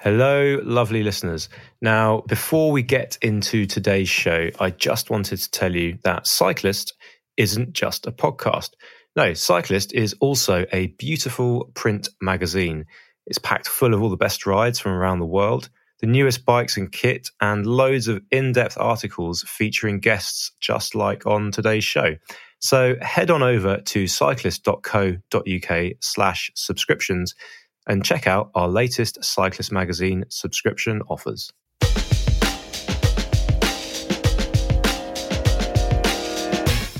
Hello, lovely listeners. Now, before we get into today's show, I just wanted to tell you that Cyclist isn't just a podcast. No, Cyclist is also a beautiful print magazine. It's packed full of all the best rides from around the world, the newest bikes and kit, and loads of in depth articles featuring guests just like on today's show. So head on over to cyclist.co.uk slash subscriptions and check out our latest Cyclist Magazine subscription offers.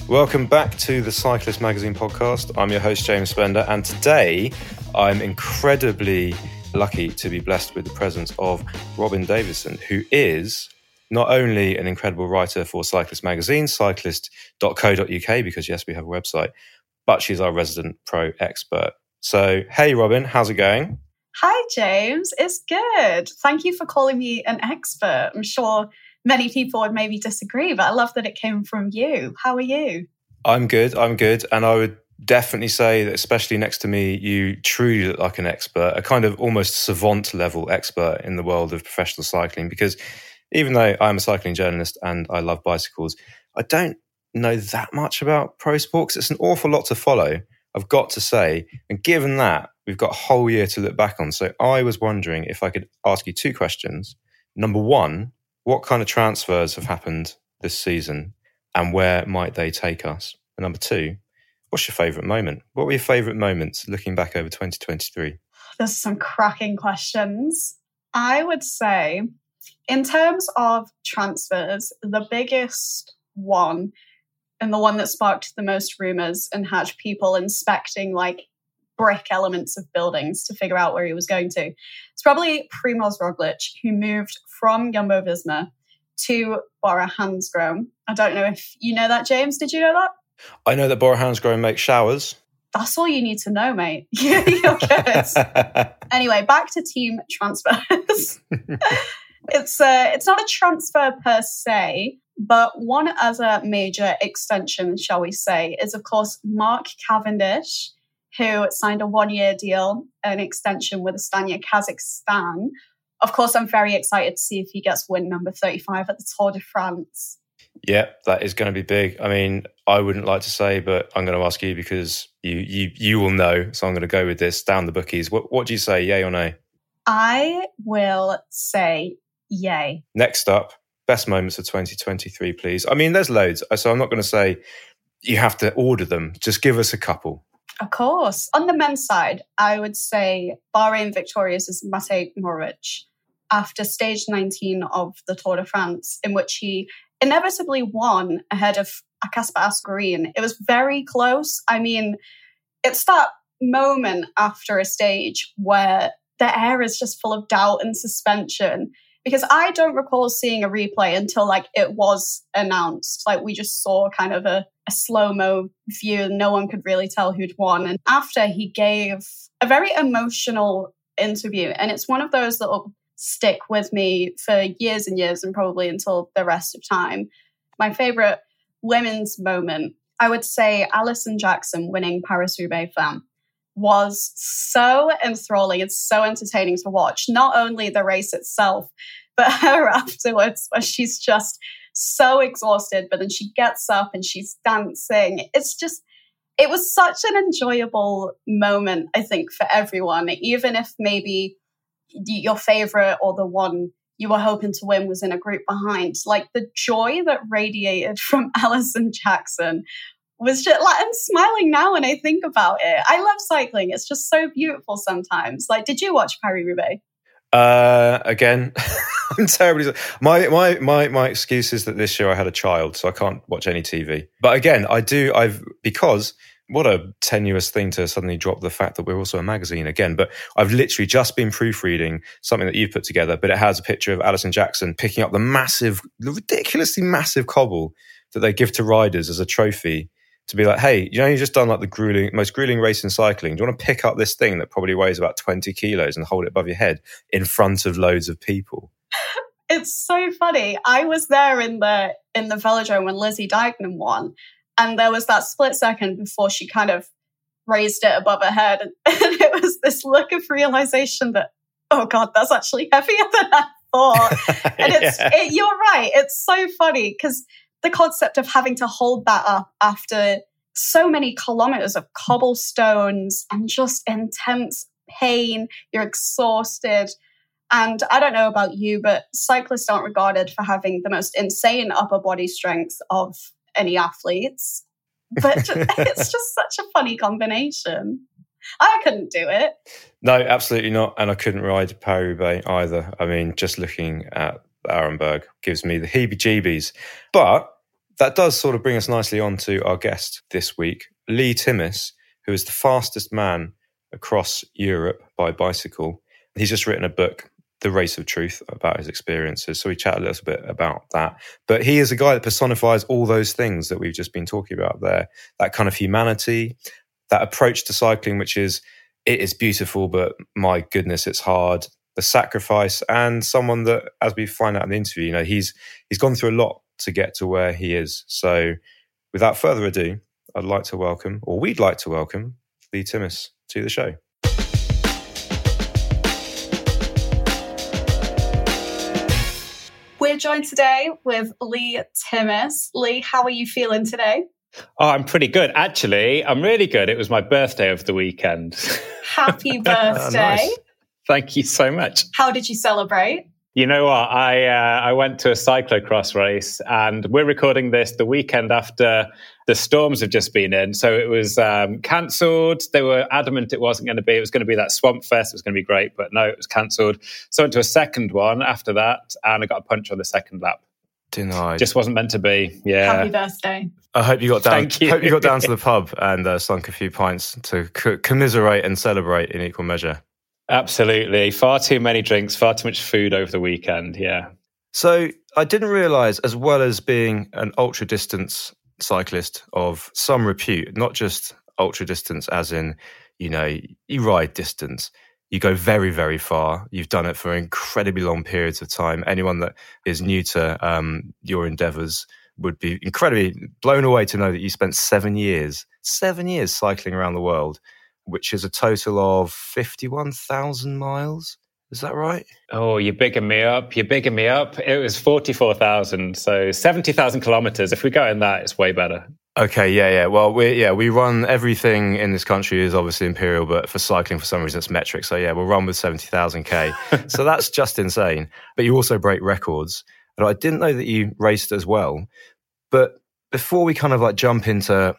Welcome back to the Cyclist Magazine podcast. I'm your host, James Spender, and today I'm incredibly lucky to be blessed with the presence of Robyn Davison, who is not only an incredible writer for Cyclist Magazine, cyclist.co.uk, because yes, we have a website, but she's our resident pro expert. So, hey, Robyn, how's it going? Hi, James. It's good. Thank you for calling me an expert. I'm sure many people would maybe disagree, but I love that it came from you. How are you? I'm good. I'm good. And I would definitely say that, especially next to me, you truly look like an expert, a kind of almost savant level expert in the world of professional cycling. Because even though I'm a cycling journalist and I love bicycles, I don't know that much about pro sports. It's an awful lot to follow. I've got to say. And given that, we've got a whole year to look back on. So I was wondering if I could ask you two questions. Number one, what kind of transfers have happened this season and where might they take us? And number two, what's your favourite moment? What were your favourite moments looking back over 2023? There's some cracking questions. I would say, in terms of transfers, the biggest one and the one that sparked the most rumors and had people inspecting like brick elements of buildings to figure out where he was going to. It's probably Primoz Roglic, who moved from Jumbo Visma to Bora Hansgrohe. I don't know if you know that, James. Did you know that? I know that Bora Hansgrohe makes showers. That's all you need to know, mate. You're good. anyway, back to team transfers. it's uh, it's not a transfer per se, but one other major extension, shall we say, is of course Mark Cavendish, who signed a one year deal, an extension with Astana Kazakhstan. Of course, I'm very excited to see if he gets win number 35 at the Tour de France. Yeah, that is going to be big. I mean, I wouldn't like to say, but I'm going to ask you because you you you will know. So I'm going to go with this down the bookies. What what do you say, yay or nay? I will say yay. Next up, best moments of 2023, please. I mean, there's loads, so I'm not going to say you have to order them. Just give us a couple. Of course. On the men's side, I would say Bahrain victorious is Matej Mohoric after stage 19 of the Tour de France, in which he inevitably won ahead of Kasper Asgreen. It was very close. I mean, it's that moment after a stage where the air is just full of doubt and suspension because I don't recall seeing a replay until like it was announced. Like we just saw kind of a, a slow mo view, no one could really tell who'd won. And after he gave a very emotional interview, and it's one of those that will stick with me for years and years, and probably until the rest of time. My favorite women's moment, I would say, Alison Jackson winning Paris Roubaix Femme was so enthralling. It's so entertaining to watch. Not only the race itself, but her afterwards, where she's just so exhausted, but then she gets up and she's dancing. It's just, it was such an enjoyable moment, I think, for everyone, even if maybe your favorite or the one you were hoping to win was in a group behind. Like the joy that radiated from Alison Jackson was just like I'm smiling now when I think about it. I love cycling. It's just so beautiful sometimes. Like, did you watch Paris Roubaix? Uh, again, I'm terribly. My my my my excuse is that this year I had a child, so I can't watch any TV. But again, I do. I've because what a tenuous thing to suddenly drop the fact that we're also a magazine again. But I've literally just been proofreading something that you've put together, but it has a picture of Alison Jackson picking up the massive, the ridiculously massive cobble that they give to riders as a trophy to be like, hey, you know, you've just done like the grueling, most grueling race in cycling. Do you want to pick up this thing that probably weighs about 20 kilos and hold it above your head in front of loads of people? It's so funny. I was there in the in the velodrome when Lizzie Deignan won, and there was that split second before she kind of raised it above her head, and, and it was this look of realization that oh God, that's actually heavier than I thought. and it's, yeah. it, you're right. It's so funny because the concept of having to hold that up after so many kilometers of cobblestones and just intense pain, you're exhausted. And I don't know about you, but cyclists aren't regarded for having the most insane upper body strength of any athletes. But it's just such a funny combination. I couldn't do it. No, absolutely not. And I couldn't ride Paris either. I mean, just looking at Arenberg gives me the heebie jeebies. But that does sort of bring us nicely on to our guest this week, Leigh Timmis, who is the fastest man across Europe by bicycle. He's just written a book, The Race of Truth, about his experiences. So we chat a little bit about that. But he is a guy that personifies all those things that we've just been talking about there that kind of humanity, that approach to cycling, which is it is beautiful, but my goodness, it's hard. The sacrifice and someone that, as we find out in the interview, you know, he's he's gone through a lot to get to where he is. So, without further ado, I'd like to welcome, or we'd like to welcome, Leigh Timmis to the show. We're joined today with Leigh Timmis. Leigh, how are you feeling today? Oh, I'm pretty good. Actually, I'm really good. It was my birthday over the weekend. Happy oh, birthday. nice. Thank you so much. How did you celebrate? You know what? I uh, I went to a cyclocross race, and we're recording this the weekend after the storms have just been in. So it was um, cancelled. They were adamant it wasn't going to be. It was going to be that Swamp Fest. It was going to be great, but no, it was cancelled. So I went to a second one after that, and I got a punch on the second lap. Denied. Just wasn't meant to be. Yeah. Happy birthday. I hope you got down. Thank you. Hope you got down to the pub and uh, sunk a few pints to commiserate and celebrate in equal measure. Absolutely. Far too many drinks, far too much food over the weekend. Yeah. So I didn't realize, as well as being an ultra distance cyclist of some repute, not just ultra distance, as in, you know, you ride distance, you go very, very far. You've done it for incredibly long periods of time. Anyone that is new to um, your endeavors would be incredibly blown away to know that you spent seven years, seven years cycling around the world which is a total of 51,000 miles. Is that right? Oh, you're bigging me up. You're bigging me up. It was 44,000. So 70,000 kilometers. If we go in that, it's way better. Okay, yeah, yeah. Well, we yeah we run everything in this country is obviously imperial, but for cycling, for some reason, it's metric. So yeah, we'll run with seventy thousand k. so that's just insane. But you also break records, and I didn't know that you raced as well. But before we kind of like jump into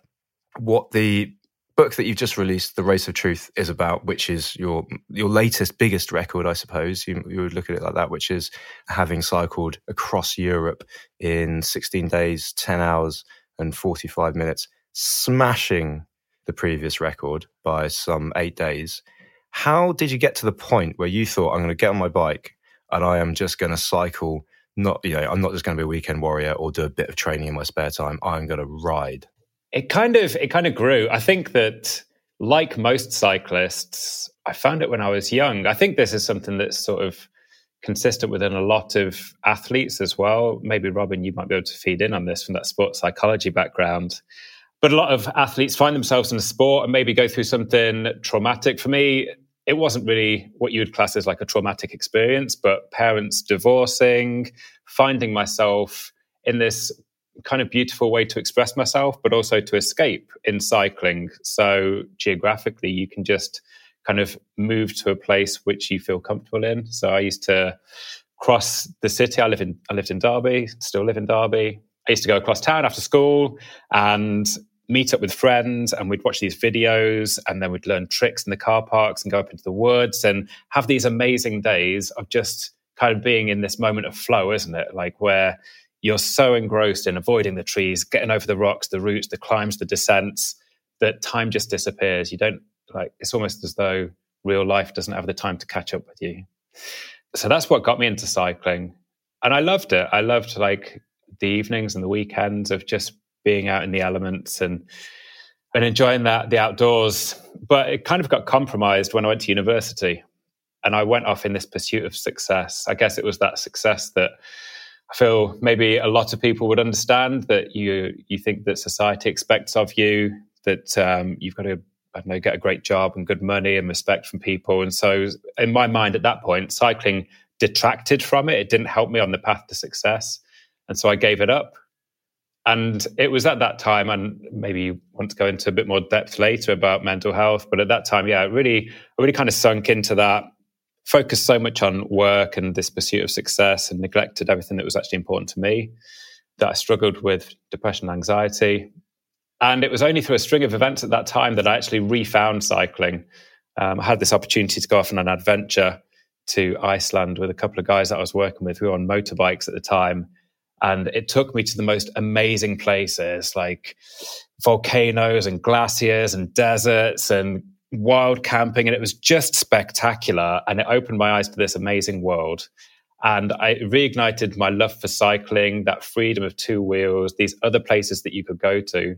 what the book that you've just released, The Race of Truth, is about, which is your your latest, biggest record, I suppose. You, you would look at it like that, which is having cycled across Europe in 16 days, 10 hours, and 45 minutes, smashing the previous record by some eight days. How did you get to the point where you thought, I'm going to get on my bike and I am just going to cycle? Not, you know, I'm not just going to be a weekend warrior or do a bit of training in my spare time. I'm going to ride. It kind of it kind of grew. I think that like most cyclists, I found it when I was young. I think this is something that's sort of consistent within a lot of athletes as well. Maybe Robyn, you might be able to feed in on this from that sports psychology background. But a lot of athletes find themselves in a sport and maybe go through something traumatic. For me, it wasn't really what you would class as like a traumatic experience, but parents divorcing, finding myself in this kind of beautiful way to express myself, but also to escape in cycling. So geographically, you can just kind of move to a place which you feel comfortable in. So I used to cross the city. I live in I lived in Derby, still live in Derby. I used to go across town after school and meet up with friends and we'd watch these videos and then we'd learn tricks in the car parks and go up into the woods and have these amazing days of just kind of being in this moment of flow, isn't it? Like where you're so engrossed in avoiding the trees, getting over the rocks, the roots, the climbs, the descents, that time just disappears. You don't like it's almost as though real life doesn't have the time to catch up with you. So that's what got me into cycling. And I loved it. I loved like the evenings and the weekends of just being out in the elements and and enjoying that the outdoors. But it kind of got compromised when I went to university. And I went off in this pursuit of success. I guess it was that success that I feel maybe a lot of people would understand that you you think that society expects of you that um, you've got to I don't know, get a great job and good money and respect from people. And so, in my mind at that point, cycling detracted from it. It didn't help me on the path to success. And so I gave it up. And it was at that time, and maybe you want to go into a bit more depth later about mental health, but at that time, yeah, it really, I really kind of sunk into that, focused so much on work and this pursuit of success and neglected everything that was actually important to me, that I struggled with depression and anxiety. And it was only through a string of events at that time that I actually refound cycling. Um, I had this opportunity to go off on an adventure to Iceland with a couple of guys that I was working with who were on motorbikes at the time. And it took me to the most amazing places like volcanoes and glaciers and deserts and wild camping. And it was just spectacular. And it opened my eyes to this amazing world. And I reignited my love for cycling, that freedom of two wheels, these other places that you could go to.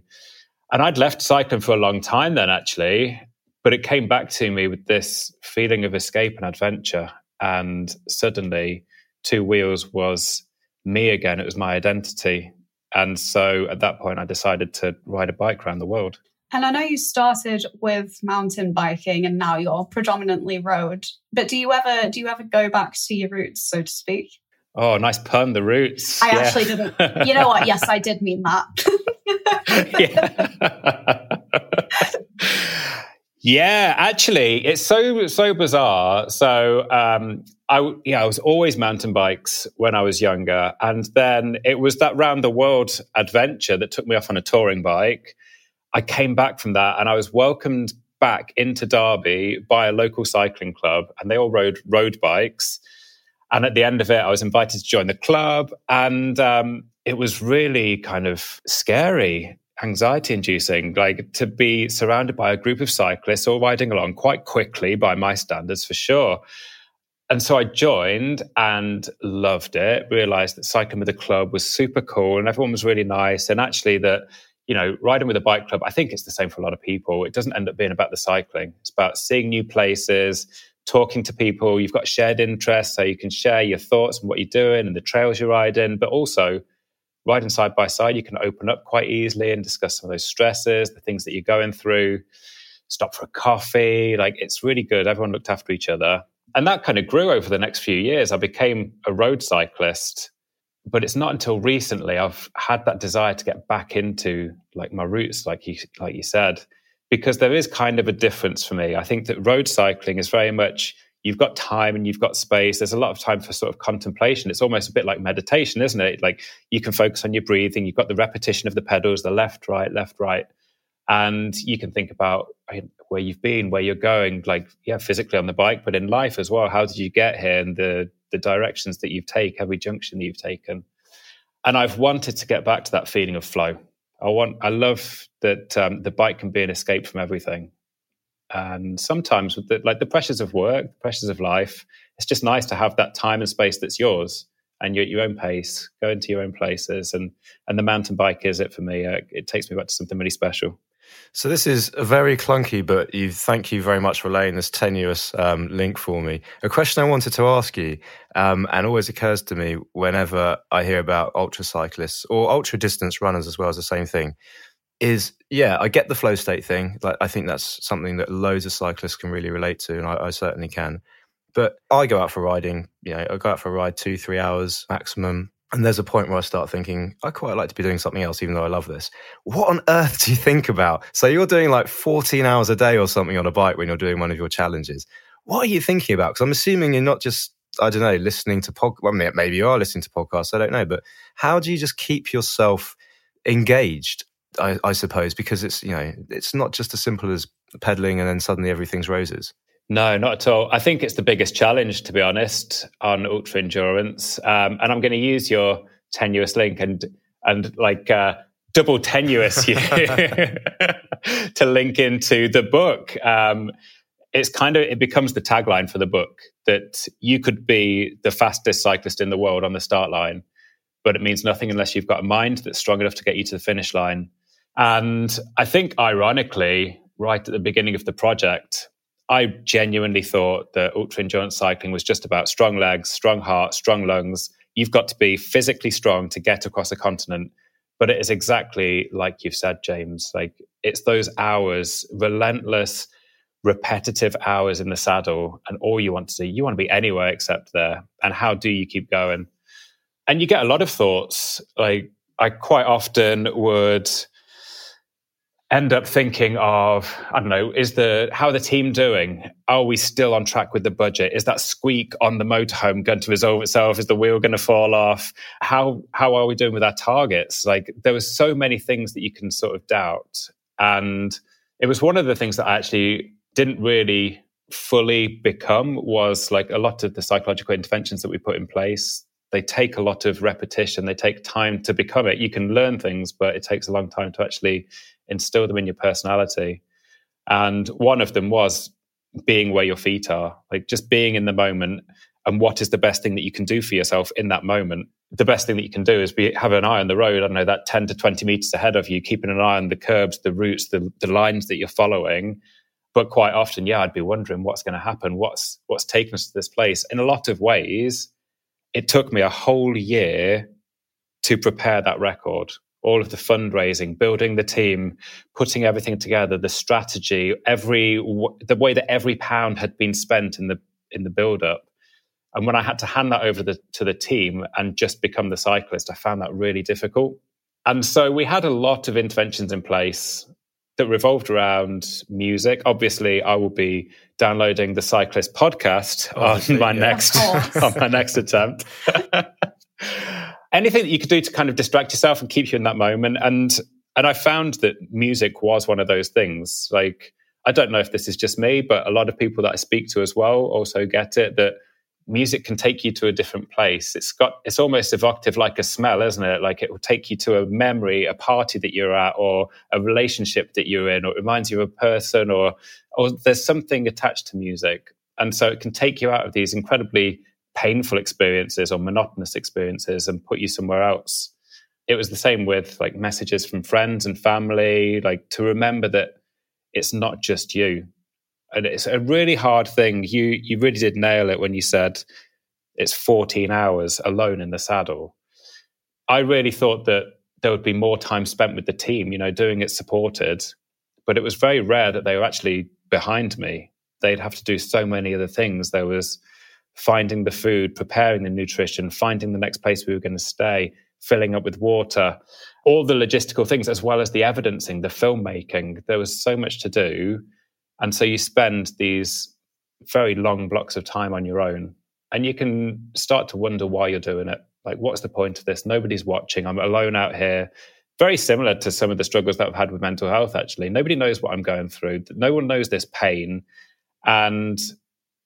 And I'd left cycling for a long time then, actually, but it came back to me with this feeling of escape and adventure. And suddenly, Two Wheels was me again. It was my identity. And so at that point, I decided to ride a bike around the world. And I know you started with mountain biking and now you're predominantly road. But do you ever do you ever go back to your roots, so to speak? Oh, nice pun, the roots. I yeah. actually didn't. You know what? Yes, I did mean that. yeah. Yeah, actually, it's so so bizarre. So, um, I yeah, I was always mountain bikes when I was younger, and then it was that round the world adventure that took me off on a touring bike. I came back from that, and I was welcomed back into Derby by a local cycling club, and they all rode road bikes. And at the end of it, I was invited to join the club, and um, it was really kind of scary anxiety inducing, like to be surrounded by a group of cyclists all riding along quite quickly by my standards for sure. And so I joined and loved it, realized that cycling with a club was super cool and everyone was really nice. And actually, that, you know, riding with a bike club, I think it's the same for a lot of people. It doesn't end up being about the cycling, it's about seeing new places, talking to people. You've got shared interests, so you can share your thoughts and what you're doing and the trails you're riding, but also riding side by side, you can open up quite easily and discuss some of those stresses, the things that you're going through, stop for a coffee. Like it's really good. Everyone looked after each other. And that kind of grew over the next few years. I became a road cyclist, but it's not until recently I've had that desire to get back into like my roots, like you like you said, because there is kind of a difference for me. I think that road cycling is very much you've got time and you've got space. There's a lot of time for sort of contemplation. It's almost a bit like meditation, isn't it? Like you can focus on your breathing. You've got the repetition of the pedals, the left, right, left, right. And you can think about where you've been, where you're going, like, yeah, physically on the bike, but in life as well. How did you get here and the, the directions that you've taken, every junction that you've taken. And I've wanted to get back to that feeling of flow. I want, I love that um, the bike can be an escape from everything and sometimes with the, like the pressures of work the pressures of life it's just nice to have that time and space that's yours and you're at your own pace go into your own places and and the mountain bike is it for me uh, it takes me back to something really special so this is a very clunky, but you thank you very much for laying this tenuous um, link for me. A question I wanted to ask you, um, and always occurs to me whenever I hear about ultra cyclists or ultra distance runners as well as the same thing is yeah, I get the flow state thing. Like I think that's something that loads of cyclists can really relate to, and I, I certainly can. But I go out for riding, you know, I go out for a ride two, three hours maximum. And there's a point where I start thinking, I quite like to be doing something else, even though I love this. What on earth do you think about? So you're doing like 14 hours a day or something on a bike when you're doing one of your challenges. What are you thinking about? Because I'm assuming you're not just, I don't know, listening to podcasts. Well, maybe you are listening to podcasts. I don't know. But how do you just keep yourself engaged I, I, suppose, because it's you know it's not just as simple as pedaling and then suddenly everything's roses. No, not at all. I think it's the biggest challenge, to be honest, on ultra endurance. Um, and I'm going to use your tenuous link and and like uh, double tenuous you to link into the book. Um, it's kind of it becomes the tagline for the book that you could be the fastest cyclist in the world on the start line, but it means nothing unless you've got a mind that's strong enough to get you to the finish line and I think, ironically, right at the beginning of the project, I genuinely thought that ultra endurance cycling was just about strong legs, strong heart, strong lungs. You've got to be physically strong to get across a continent. But it is exactly like you've said, James. Like it's those hours, relentless, repetitive hours in the saddle, and all you want to do, you want to be anywhere except there. And how do you keep going? And you get a lot of thoughts. Like I quite often would end up thinking of i don't know is the how are the team doing? Are we still on track with the budget? Is that squeak on the motorhome going to resolve itself? Is the wheel going to fall off? How how are we doing with our targets? Like there was so many things that you can sort of doubt. And it was one of the things that i actually didn't really fully become was like a lot of the psychological interventions that we put in place. They take a lot of repetition. They take time to become it. You can learn things but it takes a long time to actually instill them in your personality. And one of them was being where your feet are, like just being in the moment and what is the best thing that you can do for yourself in that moment. The best thing that you can do is be have an eye on the road. I don't know that 10 to 20 meters ahead of you, keeping an eye on the curbs, the routes, the, the lines that you're following. But quite often, yeah, I'd be wondering what's going to happen, what's what's taken us to this place. In a lot of ways, it took me a whole year to prepare that record all of the fundraising, building the team, putting everything together, the strategy, every the way that every pound had been spent in the in the build up. And when I had to hand that over the, to the team and just become the cyclist, I found that really difficult. And so we had a lot of interventions in place that revolved around music. Obviously, I will be downloading the Cyclist podcast oh, on my next on my next attempt. anything that you could do to kind of distract yourself and keep you in that moment. And and I found that music was one of those things. Like I don't know if this is just me, but a lot of people that I speak to as well also get it that music can take you to a different place. It's got it's almost evocative like a smell, isn't it? Like it will take you to a memory, a party that you're at, or a relationship that you're in, or it reminds you of a person, or or there's something attached to music. And so it can take you out of these incredibly painful experiences or monotonous experiences and put you somewhere else. It was the same with like messages from friends and family, like to remember that it's not just you. And it's a really hard thing. You you really did nail it when you said it's 14 hours alone in the saddle. I really thought that there would be more time spent with the team, you know, doing it supported. But it was very rare that they were actually behind me. They'd have to do so many other things. There was finding the food, preparing the nutrition, finding the next place we were going to stay, filling up with water, all the logistical things, as well as the evidencing, the filmmaking. There was so much to do. And so you spend these very long blocks of time on your own. And you can start to wonder why you're doing it. Like, what's the point of this? Nobody's watching. I'm alone out here. Very similar to some of the struggles that I've had with mental health, actually. Nobody knows what I'm going through. No one knows this pain. And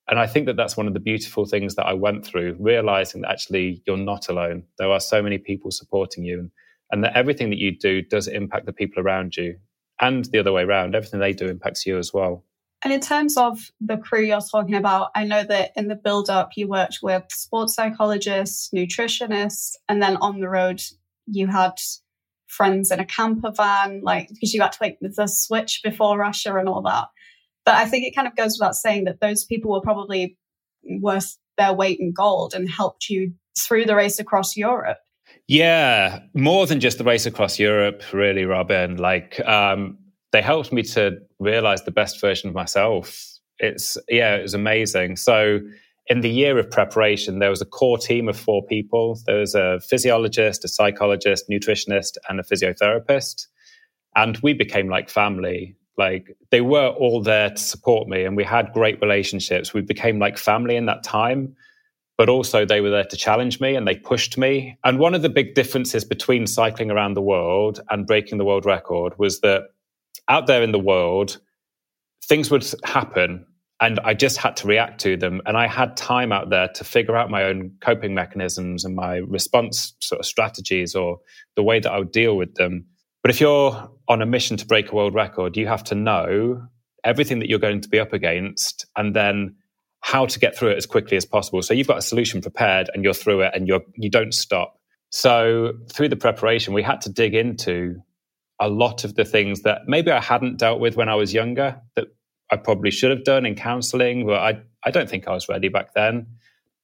and I think that that's one of the beautiful things that I went through, realizing that actually you're not alone. There are so many people supporting you, and, and that everything that you do does impact the people around you, and the other way around. Everything they do impacts you as well. And in terms of the crew you're talking about, I know that in the build up, you worked with sports psychologists, nutritionists, and then on the road, you had friends in a camper van, like because you had to make the switch before Russia and all that. But I think it kind of goes without saying that those people were probably worth their weight in gold and helped you through the race across Europe. Yeah, more than just the race across Europe, really, Robyn. Like, um, they helped me to realize the best version of myself. It's, yeah, it was amazing. So, in the year of preparation, there was a core team of four people. There was a physiologist, a psychologist, nutritionist, and a physiotherapist. And we became like family. Like they were all there to support me and we had great relationships. We became like family in that time, but also they were there to challenge me and they pushed me. And one of the big differences between cycling around the world and breaking the world record was that out there in the world, things would happen and I just had to react to them. And I had time out there to figure out my own coping mechanisms and my response sort of strategies or the way that I would deal with them. But if you're on a mission to break a world record, you have to know everything that you're going to be up against and then how to get through it as quickly as possible. So you've got a solution prepared and you're through it and you're you don't stop. So through the preparation, we had to dig into a lot of the things that maybe I hadn't dealt with when I was younger that I probably should have done in counseling, but I, I don't think I was ready back then.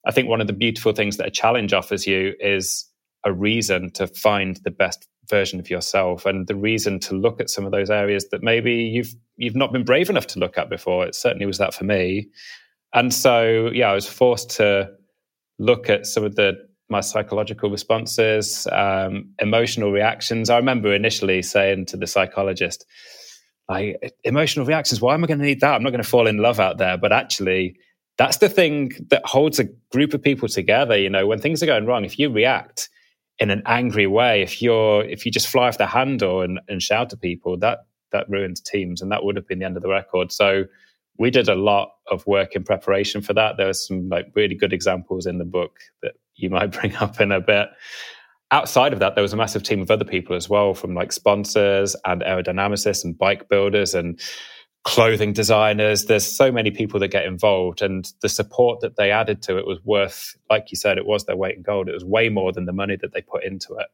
I think one of the beautiful things that a challenge offers you is a reason to find the best version of yourself and the reason to look at some of those areas that maybe you've you've not been brave enough to look at before. It certainly was that for me. And so yeah, I was forced to look at some of the my psychological responses, um, emotional reactions. I remember initially saying to the psychologist, like emotional reactions, why am I going to need that? I'm not going to fall in love out there. But actually, that's the thing that holds a group of people together. You know, when things are going wrong, if you react in an angry way, if you're if you just fly off the handle and, and shout at people, that that ruins teams, and that would have been the end of the record. So we did a lot of work in preparation for that. There are some like really good examples in the book that you might bring up in a bit. Outside of that, there was a massive team of other people as well, from like sponsors and aerodynamicists and bike builders and clothing designers. There's so many people that get involved, and the support that they added to it was worth, like you said, it was their weight in gold. It was way more than the money that they put into it.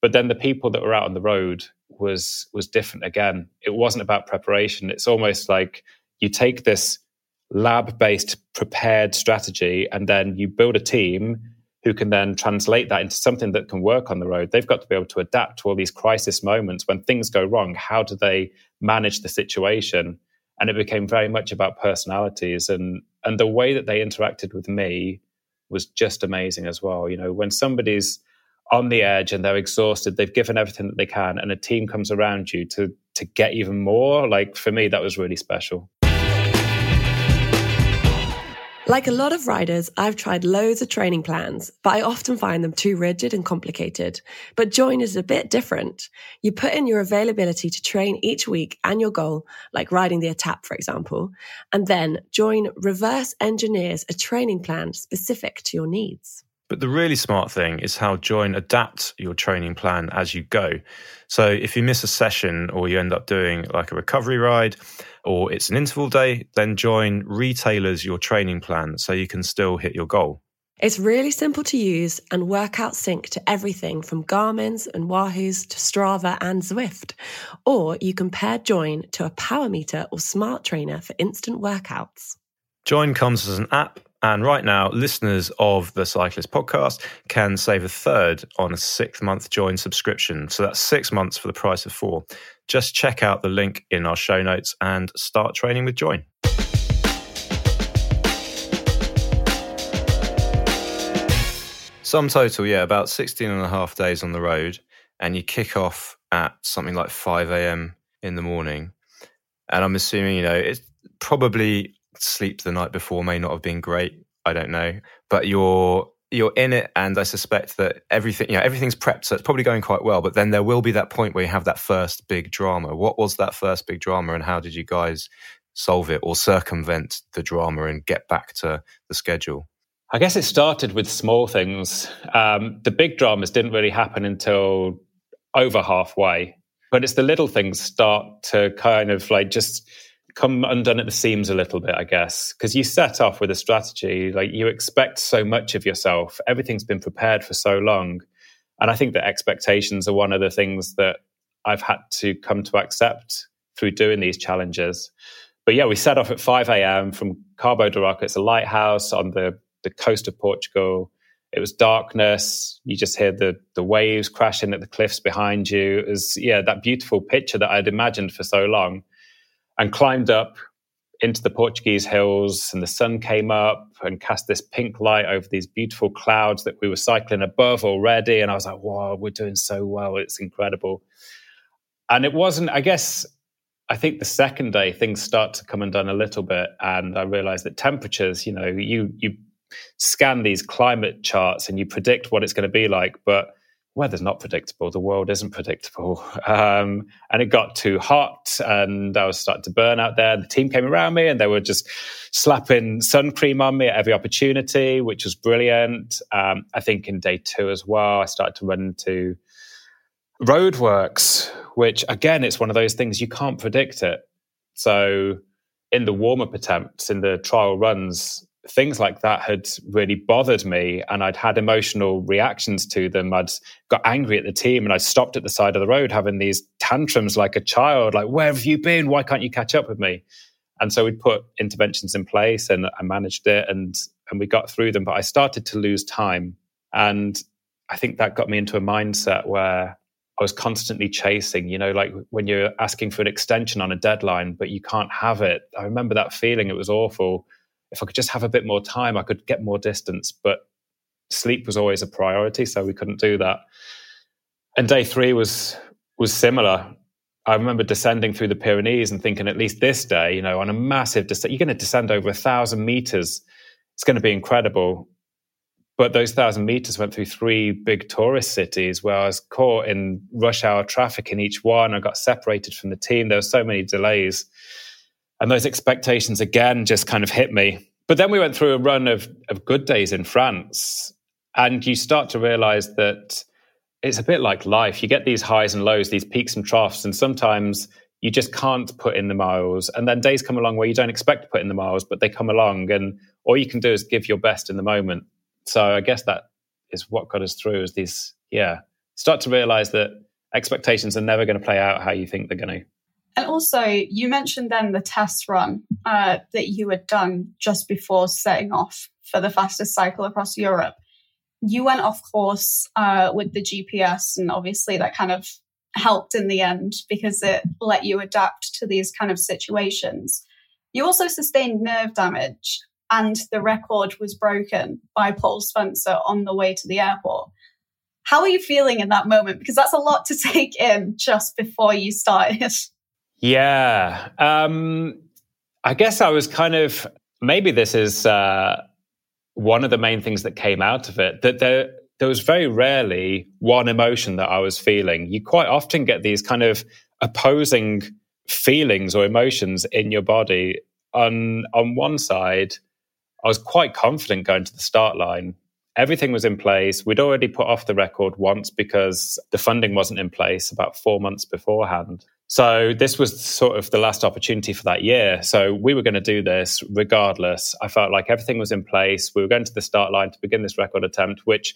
But then the people that were out on the road was was different again. It wasn't about preparation. It's almost like you take this lab based prepared strategy and then you build a team who can then translate that into something that can work on the road. They've got to be able to adapt to all these crisis moments when things go wrong. How do they manage the situation? And it became very much about personalities and and the way that they interacted with me was just amazing as well. You know, when somebody's on the edge and they're exhausted, they've given everything that they can, and a team comes around you to to get even more. Like for me, that was really special. Like a lot of riders, I've tried loads of training plans, but I often find them too rigid and complicated. But Join is a bit different. You put in your availability to train each week and your goal, like riding the Etape, for example, and then Join reverse engineers a training plan specific to your needs. But the really smart thing is how Join adapts your training plan as you go. So if you miss a session or you end up doing like a recovery ride, or it's an interval day, then Join retailers your training plan so you can still hit your goal. It's really simple to use and workout sync to everything from Garmin's and Wahoo's to Strava and Zwift. Or you can pair Join to a power meter or smart trainer for instant workouts. Join comes as an app and right now, listeners of the Cyclist podcast can save a third on a six month join subscription. So that's six months for the price of four. Just check out the link in our show notes and start training with Join. Sum total, yeah, about 16 and a half days on the road. And you kick off at something like 5 a.m. in the morning. And I'm assuming, you know, it's probably sleep the night before may not have been great. I don't know, but you're you're in it, and I suspect that everything you know everything's prepped, so it's probably going quite well. But then there will be that point where you have that first big drama. What was that first big drama, and how did you guys solve it or circumvent the drama and get back to the schedule? I guess it started with small things. Um, the big dramas didn't really happen until over halfway, but it's the little things start to kind of like just come undone at the seams a little bit, I guess, because you set off with a strategy, like you expect so much of yourself. Everything's been prepared for so long. And I think that expectations are one of the things that I've had to come to accept through doing these challenges. But yeah, we set off at 5 a.m. from Cabo da Roca. It's a lighthouse on the, the coast of Portugal. It was darkness. You just hear the the waves crashing at the cliffs behind you. It was yeah, that beautiful picture that I'd imagined for so long and climbed up into the Portuguese hills, and the sun came up and cast this pink light over these beautiful clouds that we were cycling above already. And I was like, wow, we're doing so well. It's incredible. And it wasn't, I guess, I think the second day things start to come undone a little bit. And I realized that temperatures, you know, you, you scan these climate charts and you predict what it's going to be like, but weather's not predictable. The world isn't predictable. Um, and it got too hot and I was starting to burn out there. The team came around me and they were just slapping sun cream on me at every opportunity, which was brilliant. Um, I think in day two as well, I started to run into roadworks, which again, it's one of those things you can't predict it. So in the warm up attempts, in the trial runs, things like that had really bothered me and I'd had emotional reactions to them. I'd got angry at the team and I stopped at the side of the road having these tantrums like a child, like, where have you been? Why can't you catch up with me? And so we'd put interventions in place and I managed it and and we got through them. But I started to lose time. And I think that got me into a mindset where I was constantly chasing, you know, like when you're asking for an extension on a deadline, but you can't have it. I remember that feeling. It was awful. If I could just have a bit more time, I could get more distance. But sleep was always a priority, so we couldn't do that. And day three was was similar. I remember descending through the Pyrenees and thinking, at least this day, you know, on a massive descent, you're going to descend over a thousand meters. It's going to be incredible. But those thousand meters went through three big tourist cities where I was caught in rush hour traffic in each one. I got separated from the team. There were so many delays. And those expectations again just kind of hit me. But then we went through a run of, of good days in France. And you start to realize that it's a bit like life. You get these highs and lows, these peaks and troughs. And sometimes you just can't put in the miles. And then days come along where you don't expect to put in the miles, but they come along. And all you can do is give your best in the moment so I guess that is what got us through is these, yeah, start to realize that expectations are never going to play out how you think they're going to. And also, you mentioned then the test run uh, that you had done just before setting off for the fastest cycle across Europe. You went off course uh, with the GPS, and obviously that kind of helped in the end because it let you adapt to these kind of situations. You also sustained nerve damage and the record was broken by Paul Spencer on the way to the airport. How are you feeling in that moment? Because that's a lot to take in just before you started. Yeah. Um, I guess I was kind of, maybe this is uh, one of the main things that came out of it, that there, there was very rarely one emotion that I was feeling. You quite often get these kind of opposing feelings or emotions in your body. On on one side, I was quite confident going to the start line. Everything was in place. We'd already put off the record once because the funding wasn't in place about four months beforehand. So this was sort of the last opportunity for that year. So we were going to do this regardless. I felt like everything was in place. We were going to the start line to begin this record attempt, which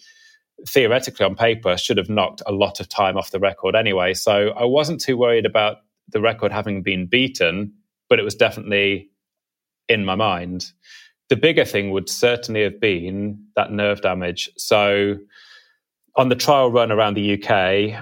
theoretically on paper should have knocked a lot of time off the record anyway. So I wasn't too worried about the record having been beaten, but it was definitely in my mind the bigger thing would certainly have been that nerve damage. So on the trial run around the UK,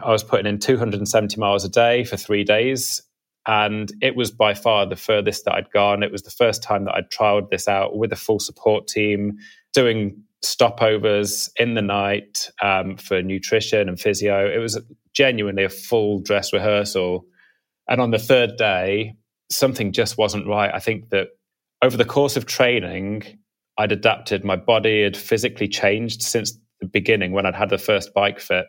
I was putting in 270 miles a day for three days. And it was by far the furthest that I'd gone. It was the first time that I'd trialed this out with a full support team, doing stopovers in the night um, for nutrition and physio. It was genuinely a full dress rehearsal. And on the third day, something just wasn't right. I think that over the course of training, I'd adapted. My body had physically changed since the beginning when I'd had the first bike fit.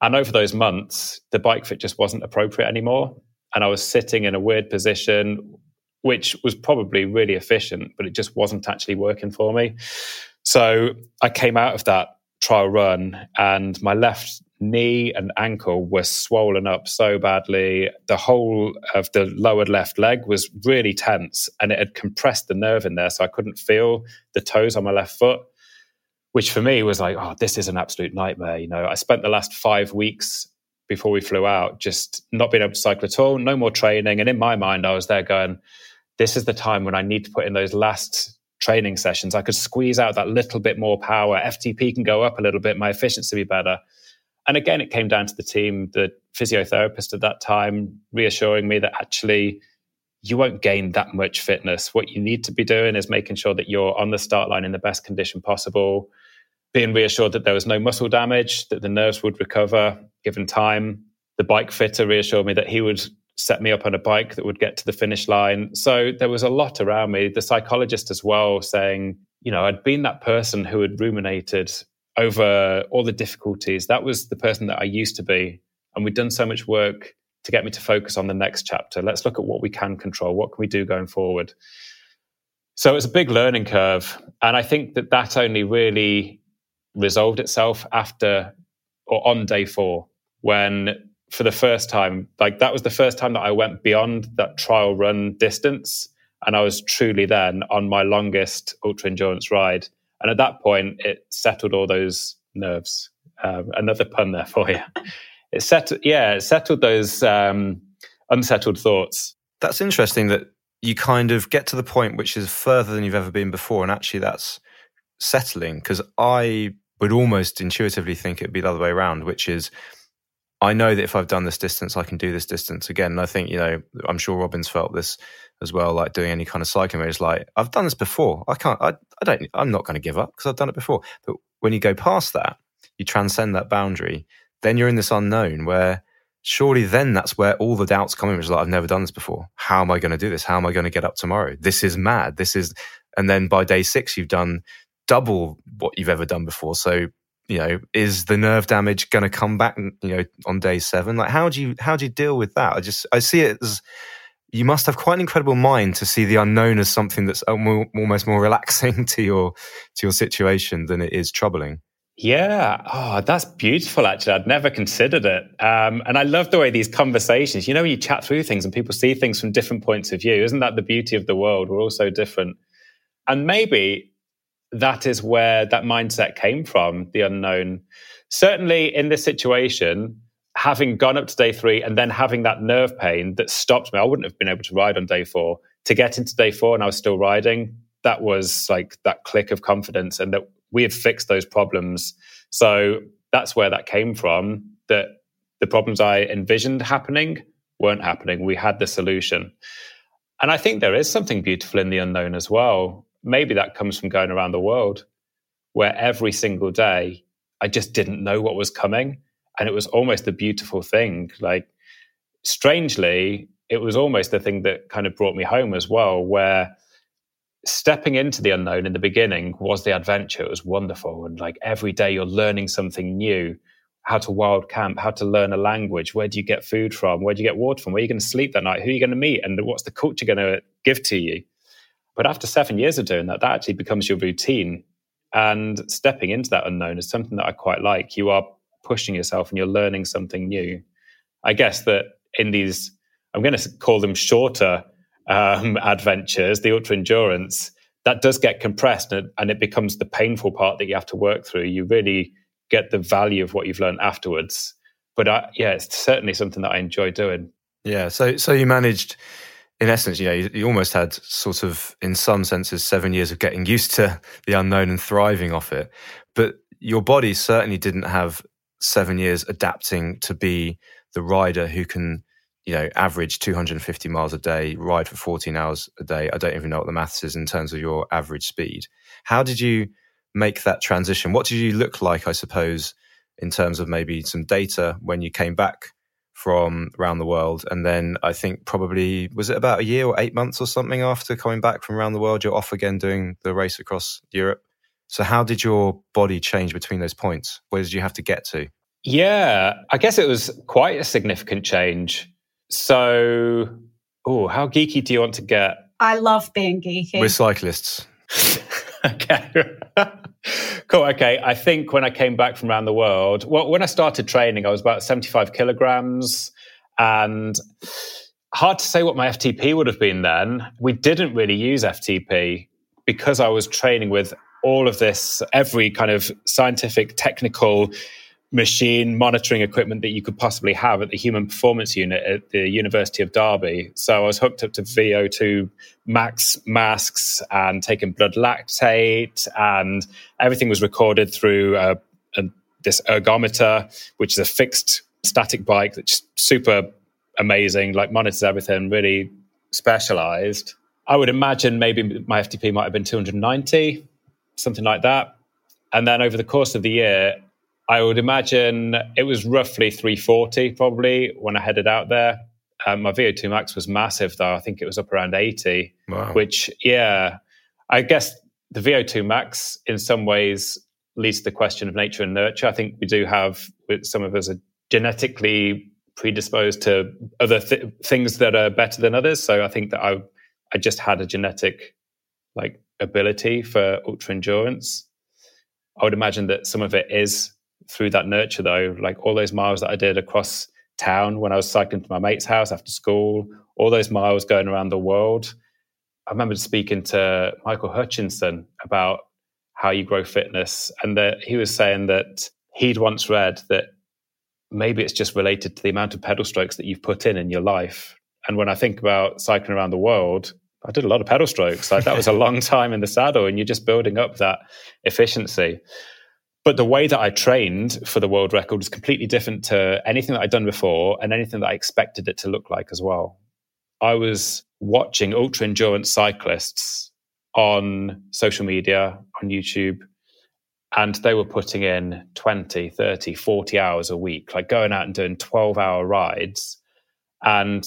And over those months, the bike fit just wasn't appropriate anymore. And I was sitting in a weird position, which was probably really efficient, but it just wasn't actually working for me. So I came out of that trial run and my left knee and ankle were swollen up so badly. The whole of the lower left leg was really tense and it had compressed the nerve in there. So I couldn't feel the toes on my left foot, which for me was like, oh, this is an absolute nightmare. You know, I spent the last five weeks before we flew out just not being able to cycle at all, no more training. And in my mind, I was there going, this is the time when I need to put in those last training sessions. I could squeeze out that little bit more power. FTP can go up a little bit, my efficiency be better. And again, it came down to the team, the physiotherapist at that time, reassuring me that actually you won't gain that much fitness. What you need to be doing is making sure that you're on the start line in the best condition possible, being reassured that there was no muscle damage, that the nerves would recover given time. The bike fitter reassured me that he would set me up on a bike that would get to the finish line. So there was a lot around me. The psychologist as well saying, you know, I'd been that person who had ruminated over all the difficulties. That was the person that I used to be. And we'd done so much work to get me to focus on the next chapter. Let's look at what we can control. What can we do going forward? So it's a big learning curve. And I think that that only really resolved itself after or on day four, when for the first time, like that was the first time that I went beyond that trial run distance. And I was truly then on my longest ultra endurance ride. And at that point, it settled all those nerves. Um, another pun there for you. It settled, yeah, it settled those um, unsettled thoughts. That's interesting that you kind of get to the point which is further than you've ever been before, and actually that's settling. Because I would almost intuitively think it'd be the other way around, which is I know that if I've done this distance, I can do this distance again. And I think, you know, I'm sure Robyn's felt this as well, like doing any kind of cycling where it's like, I've done this before. I can't, I, I don't, I'm not going to give up because I've done it before. But when you go past that, you transcend that boundary, then you're in this unknown where surely then that's where all the doubts come in. which is like, I've never done this before. How am I going to do this? How am I going to get up tomorrow? This is mad. This is, and then by day six, you've done double what you've ever done before. So, you know, is the nerve damage going to come back, you know, on day seven? Like, how do you, how do you deal with that? I just, I see it as, you must have quite an incredible mind to see the unknown as something that's almost more relaxing to your to your situation than it is troubling. Yeah. Oh, that's beautiful, actually. I'd never considered it. Um, and I love the way these conversations, you know, you chat through things and people see things from different points of view. Isn't that the beauty of the world? We're all so different. And maybe that is where that mindset came from, the unknown. Certainly in this situation, having gone up to day three and then having that nerve pain that stopped me, I wouldn't have been able to ride on day four. To get into day four and I was still riding, that was like that click of confidence and that we had fixed those problems. So that's where that came from. That the problems I envisioned happening weren't happening. We had the solution. And I think there is something beautiful in the unknown as well. Maybe that comes from going around the world where every single day I just didn't know what was coming. And it was almost a beautiful thing. Like, strangely, it was almost the thing that kind of brought me home as well, where stepping into the unknown in the beginning was the adventure. It was wonderful. And like every day you're learning something new how to wild camp, how to learn a language, where do you get food from, where do you get water from, where are you going to sleep that night, who are you going to meet, and what's the culture going to give to you. But after seven years of doing that, that actually becomes your routine. And stepping into that unknown is something that I quite like. You are pushing yourself and you're learning something new. I guess that in these, I'm going to call them shorter um, adventures, the ultra endurance, that does get compressed and, and it becomes the painful part that you have to work through. You really get the value of what you've learned afterwards. But I, yeah, it's certainly something that I enjoy doing. Yeah. So, so you managed, in essence, you know, you, you, almost had sort of, in some senses, seven years of getting used to the unknown and thriving off it. But your body certainly didn't have seven years adapting to be the rider who can, you know, average 250 miles a day, ride for 14 hours a day. I don't even know what the maths is in terms of your average speed. How did you make that transition? What did you look like, I suppose, in terms of maybe some data when you came back from around the world? And then I think probably, was it about a year or eight months or something after coming back from around the world, you're off again doing the race across Europe? So, how did your body change between those points? Where did you have to get to? Yeah, I guess it was quite a significant change. So, oh, how geeky do you want to get? I love being geeky. We're cyclists. okay. Cool. Okay. I think when I came back from around the world, well, when I started training, I was about 75 kilograms and hard to say what my FTP would have been then. We didn't really use FTP because I was training with all of this, every kind of scientific, technical machine monitoring equipment that you could possibly have at the Human Performance Unit at the University of Derby. So I was hooked up to VO2 max masks and taking blood lactate, and everything was recorded through a, a, this ergometer, which is a fixed static bike that's super amazing, like monitors everything, really specialized. I would imagine maybe my FTP might have been 290 something like that. And then over the course of the year, I would imagine it was roughly 340 probably when I headed out there. Um, my VO2 max was massive though. I think it was up around 80, wow. which, yeah, I guess the VO2 max in some ways leads to the question of nature and nurture. I think we do have, some of us are genetically predisposed to other th- things that are better than others. So I think that I, I just had a genetic like ability for ultra endurance. I would imagine that some of it is through that nurture, though. Like all those miles that I did across town when I was cycling to my mate's house after school, all those miles going around the world. I remember speaking to Michael Hutchinson about how you grow fitness, and that he was saying that he'd once read that maybe it's just related to the amount of pedal strokes that you've put in in your life. And when I think about cycling around the world, I did a lot of pedal strokes. Like that was a long time in the saddle, and you're just building up that efficiency. But the way that I trained for the world record was completely different to anything that I'd done before and anything that I expected it to look like as well. I was watching ultra endurance cyclists on social media, on YouTube, and they were putting in 20, 30, 40 hours a week, like going out and doing 12 hour rides. And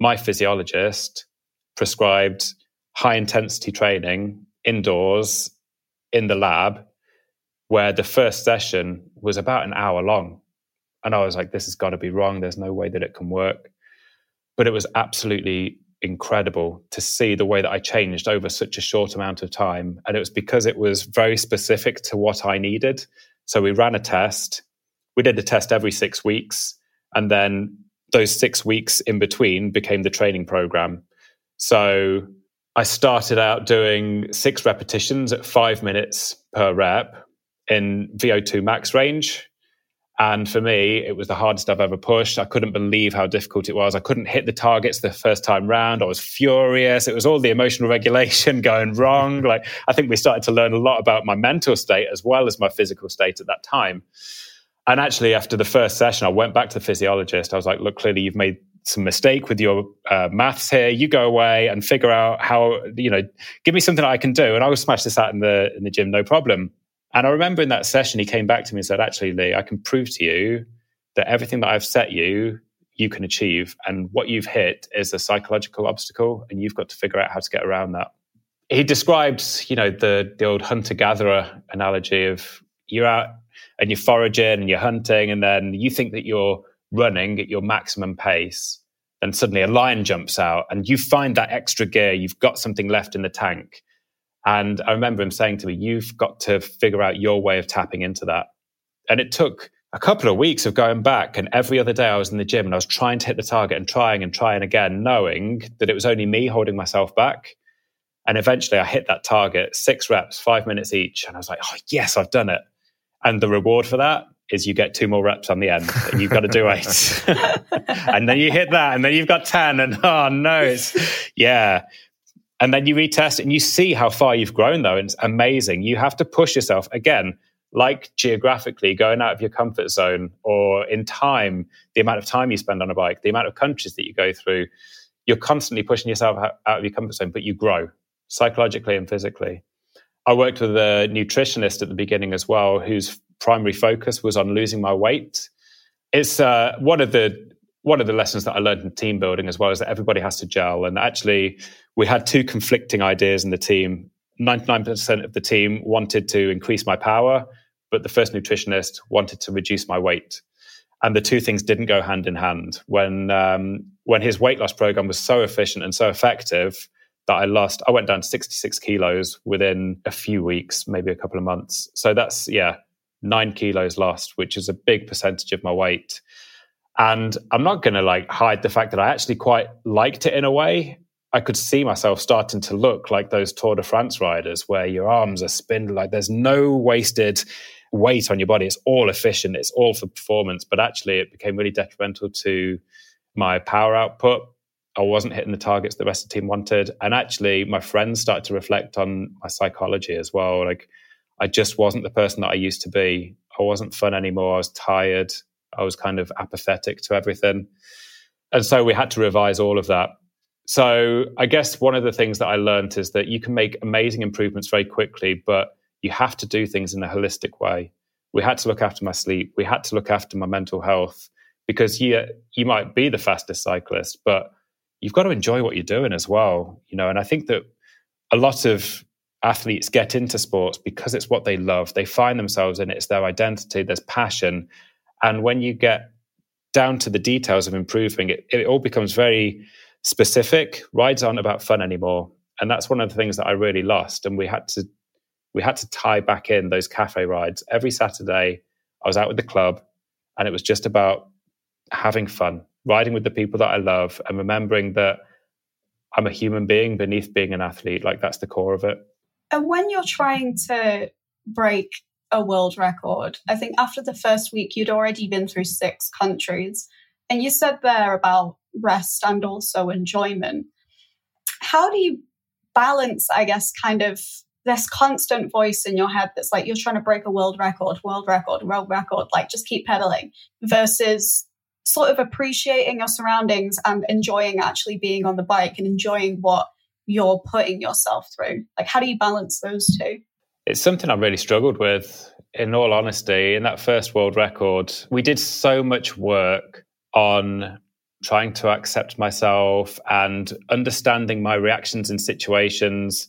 my physiologist prescribed high intensity training indoors in the lab where the first session was about an hour long. And I was like, this has got to be wrong. There's no way that it can work. But it was absolutely incredible to see the way that I changed over such a short amount of time. And it was because it was very specific to what I needed. So we ran a test. We did the test every six weeks. And then those six weeks in between became the training program. So I started out doing six repetitions at five minutes per rep in VO2 max range. And for me, it was the hardest I've ever pushed. I couldn't believe how difficult it was. I couldn't hit the targets the first time round. I was furious. It was all the emotional regulation going wrong. Like, I think we started to learn a lot about my mental state as well as my physical state at that time. And actually, after the first session, I went back to the physiologist. I was like, look, clearly you've made some mistake with your uh, maths here. You go away and figure out how, you know, give me something I can do. And I will smash this out in the, in the gym, no problem. And I remember in that session, he came back to me and said, Actually, Leigh, I can prove to you that everything that I've set you, you can achieve. And what you've hit is a psychological obstacle, and you've got to figure out how to get around that. He describes, you know, the, the old hunter gatherer analogy of you're out and you're foraging and you're hunting, and then you think that you're running at your maximum pace. Then suddenly a lion jumps out, and you find that extra gear, you've got something left in the tank and I remember him saying to me, You've got to figure out your way of tapping into that. And it took a couple of weeks of going back. And every other day I was in the gym and I was trying to hit the target and trying and trying again, knowing that it was only me holding myself back. And eventually I hit that target, six reps, five minutes each. And I was like, Oh, yes, I've done it. And the reward for that is you get two more reps on the end and you've got to do eight. and then you hit that and then you've got 10 and oh no, it's yeah and then you retest and you see how far you've grown though and it's amazing. You have to push yourself again like geographically going out of your comfort zone or in time the amount of time you spend on a bike the amount of countries that you go through you're constantly pushing yourself out of your comfort zone but you grow psychologically and physically. I worked with a nutritionist at the beginning as well whose primary focus was on losing my weight. It's uh, one of the one of the lessons that I learned in team building as well is that everybody has to gel. And actually, we had two conflicting ideas in the team. 99% of the team wanted to increase my power, but the first nutritionist wanted to reduce my weight. And the two things didn't go hand in hand. When, um, when his weight loss program was so efficient and so effective that I lost, I went down to 66 kilos within a few weeks, maybe a couple of months. So that's, yeah, nine kilos lost, which is a big percentage of my weight. And I'm not going to like hide the fact that I actually quite liked it in a way. I could see myself starting to look like those Tour de France riders where your arms are spindly, like there's no wasted weight on your body. It's all efficient, it's all for performance. But actually, it became really detrimental to my power output. I wasn't hitting the targets the rest of the team wanted. And actually, my friends started to reflect on my psychology as well. Like, I just wasn't the person that I used to be. I wasn't fun anymore. I was tired. I was kind of apathetic to everything. And so we had to revise all of that. So I guess one of the things that I learned is that you can make amazing improvements very quickly, but you have to do things in a holistic way. We had to look after my sleep. We had to look after my mental health because you, you might be the fastest cyclist, but you've got to enjoy what you're doing as well. You know, and I think that a lot of athletes get into sports because it's what they love. They find themselves in it. It's their identity. There's passion, and when you get down to the details of improving, it, it all becomes very specific. Rides aren't about fun anymore. And that's one of the things that I really lost. And we had to we had to tie back in those cafe rides. Every Saturday, I was out with the club and it was just about having fun, riding with the people that I love and remembering that I'm a human being beneath being an athlete. Like that's the core of it. And when you're trying to break a world record. I think after the first week, you'd already been through six countries. And you said there about rest and also enjoyment. How do you balance, I guess, kind of this constant voice in your head that's like you're trying to break a world record, world record, world record, like just keep pedaling versus sort of appreciating your surroundings and enjoying actually being on the bike and enjoying what you're putting yourself through. Like, how do you balance those two? It's something I really struggled with, in all honesty. In that first world record, we did so much work on trying to accept myself and understanding my reactions in situations.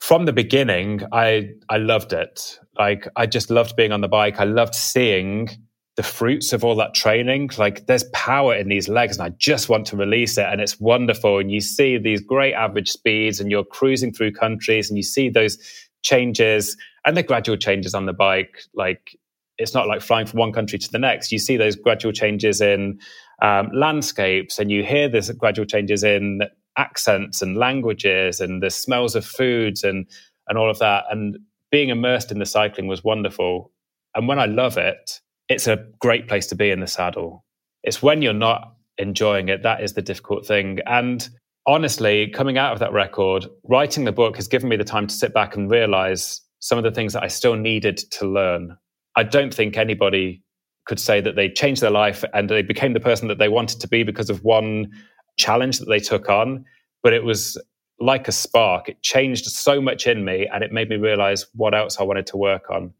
From the beginning i i loved it. Like i just loved being on the bike. I loved seeing the fruits of all that training. Like there's power in these legs and i just want to release it and it's wonderful. And you see these great average speeds and you're cruising through countries and you see those changes and the gradual changes on the bike like it's not like flying from one country to the next. You see those gradual changes in um, landscapes and you hear this gradual changes in accents and languages and the smells of foods and and all of that. And being immersed in the cycling was wonderful. And when i love it it's a great place to be in the saddle. It's when you're not enjoying it that is the difficult thing. And honestly coming out of that record writing the book has given me the time to sit back and realize some of the things that i still needed to learn i don't think anybody could say that they changed their life and they became the person that they wanted to be because of one challenge that they took on, but it was like a spark. It changed so much in me and it made me realize what else I wanted to work on.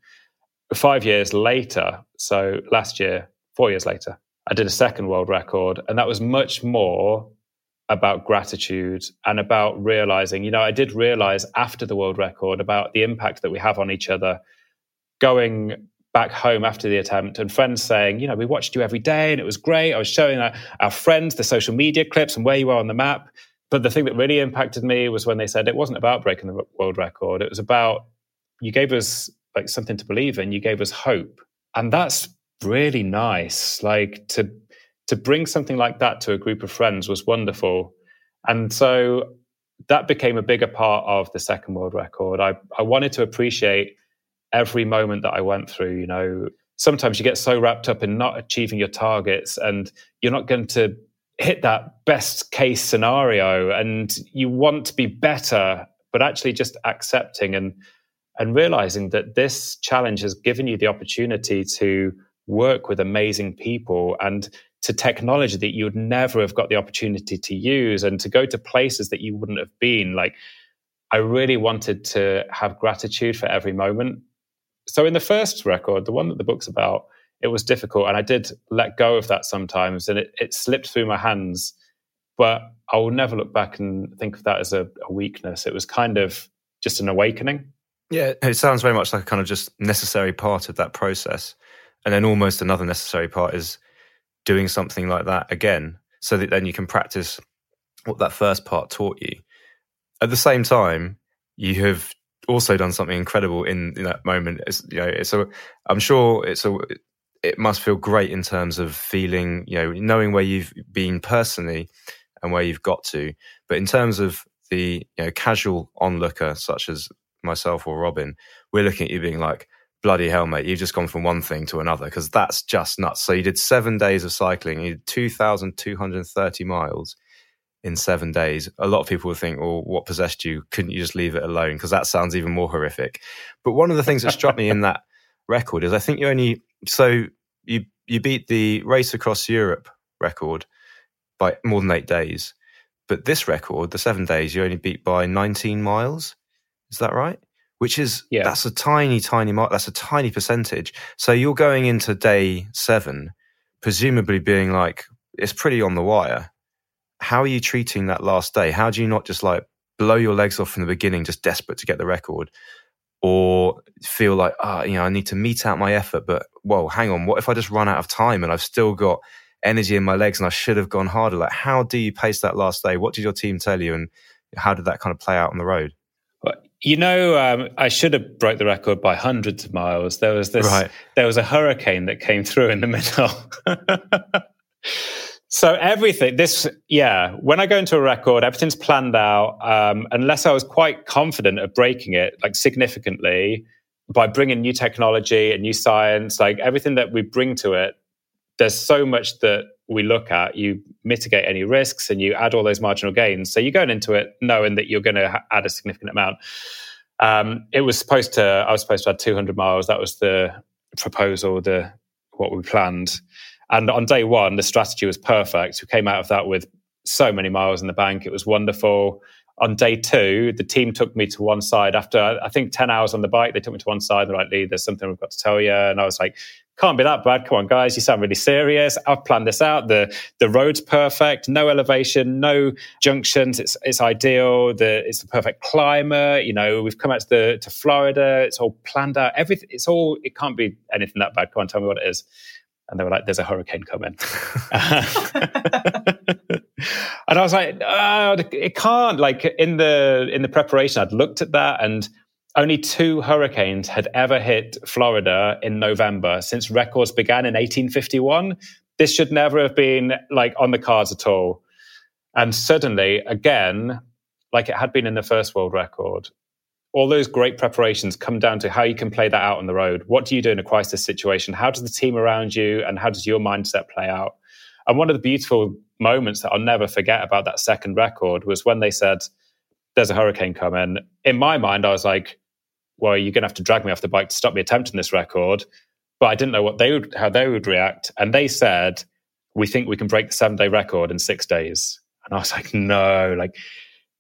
Five years later, so last year, four years later, I did a second world record, and that was much more about gratitude and about realizing, you know, I did realize after the world record about the impact that we have on each other. Going back home after the attempt and friends saying, you know, we watched you every day and it was great. I was showing our, our, friends the social media clips and where you were on the map. But the thing that really impacted me was when they said it wasn't about breaking the world record. It was about you gave us like something to believe in. You gave us hope. And that's really nice. Like to to bring something like that to a group of friends was wonderful. And so that became a bigger part of the second world record. I, I wanted to appreciate every moment that I went through, you know, sometimes you get so wrapped up in not achieving your targets and you're not going to hit that best case scenario and you want to be better, but actually just accepting and and realizing that this challenge has given you the opportunity to work with amazing people and to technology that you would never have got the opportunity to use and to go to places that you wouldn't have been like I really wanted to have gratitude for every moment so in the first record, the one that the book's about, it was difficult, and I did let go of that sometimes, and it, it slipped through my hands. But I will never look back and think of that as a, a weakness. It was kind of just an awakening. Yeah, it sounds very much like a kind of just necessary part of that process. And then almost another necessary part is doing something like that again, so that then you can practice what that first part taught you. At the same time, you have also done something incredible in, in that moment. It's, you know, it's a, I'm sure it's a, it must feel great in terms of feeling, you know, knowing where you've been personally and where you've got to. But in terms of the, you know, casual onlooker, such as myself or Robyn, we're looking at you being like, bloody hell, mate, you've just gone from one thing to another because that's just nuts. So you did seven days of cycling, you did 2,230 miles in seven days, a lot of people would think, well, what possessed you? Couldn't you just leave it alone? Because that sounds even more horrific. But one of the things that struck me in that record is I think you only, so you, you beat the Race Across Europe record by more than eight days. But this record, the seven days, you only beat by 19 miles. Is that right? Which is, yeah. that's a tiny, tiny mark. That's a tiny percentage. So you're going into day seven, presumably being like, it's pretty on the wire how are you treating that last day? How do you not just like blow your legs off from the beginning, just desperate to get the record? Or feel like, ah, oh, you know, I need to meet out my effort, but whoa, hang on, what if I just run out of time and I've still got energy in my legs and I should have gone harder? Like, how do you pace that last day? What did your team tell you, and how did that kind of play out on the road? You know, um, I should have broke the record by hundreds of miles. There was this, right. there was a hurricane that came through in the middle. So everything, this, yeah, when I go into a record, everything's planned out. Um, unless I was quite confident of breaking it, like significantly, by bringing new technology and new science, like everything that we bring to it, there's so much that we look at. You mitigate any risks and you add all those marginal gains. So you're going into it knowing that you're going to add a significant amount. Um, it was supposed to. I was supposed to add 200 miles. That was the proposal, the what we planned. And on day one, the strategy was perfect. We came out of that with so many miles in the bank. It was wonderful. On day two, the team took me to one side after I think 10 hours on the bike. They took me to one side. They're like, Leigh, there's something we've got to tell you. And I was like, can't be that bad. Come on, guys, you sound really serious. I've planned this out. The the road's perfect, no elevation, no junctions. It's it's ideal. The it's the perfect climate. You know, we've come out to the to Florida. It's all planned out. Everything. It's all. It can't be anything that bad. Come on, tell me what it is and they were like, "There's a hurricane coming," and I was like, oh, "It can't." Like in the in the preparation, I'd looked at that, and only two hurricanes had ever hit Florida in November since records began in 1851. This should never have been like on the cards at all. And suddenly, again, like it had been in the first world record, all those great preparations come down to how you can play that out on the road. What do you do in a crisis situation? How does the team around you and how does your mindset play out? And one of the beautiful moments that I'll never forget about that second record was when they said, There's a hurricane coming. In my mind, I was like, Well, you're going to have to drag me off the bike to stop me attempting this record. But I didn't know what they would, how they would react. And they said, We think we can break the seven day record in six days. And I was like, No, like,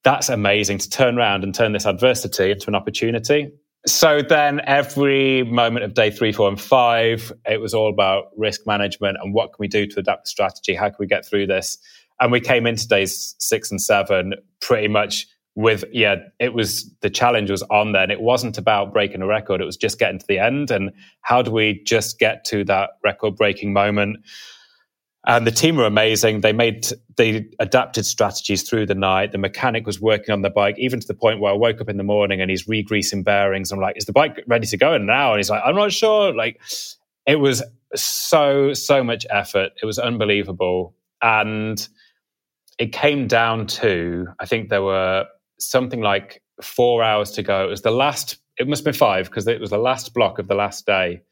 that's amazing to turn around and turn this adversity into an opportunity. So then every moment of day three, four, and five, it was all about risk management and what can we do to adapt the strategy? How can we get through this? And we came into days six and seven pretty much with, yeah, it was the challenge was on there. And it wasn't about breaking a record, it was just getting to the end. And how do we just get to that record breaking moment? And the team were amazing. They made, they adapted strategies through the night. The mechanic was working on the bike, even to the point where I woke up in the morning and he's re-greasing bearings. I'm like, is the bike ready to go now? And he's like, I'm not sure. Like, it was so, so much effort. It was unbelievable. And it came down to, I think there were something like four hours to go. It was the last, it must have been five because it was the last block of the last day.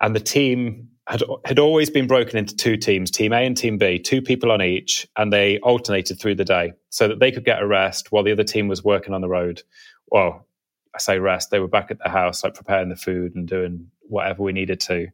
And the team had had always been broken into two teams, Team A and Team B, two people on each, and they alternated through the day so that they could get a rest while the other team was working on the road. Well, I say rest; they were back at the house, like preparing the food and doing whatever we needed to.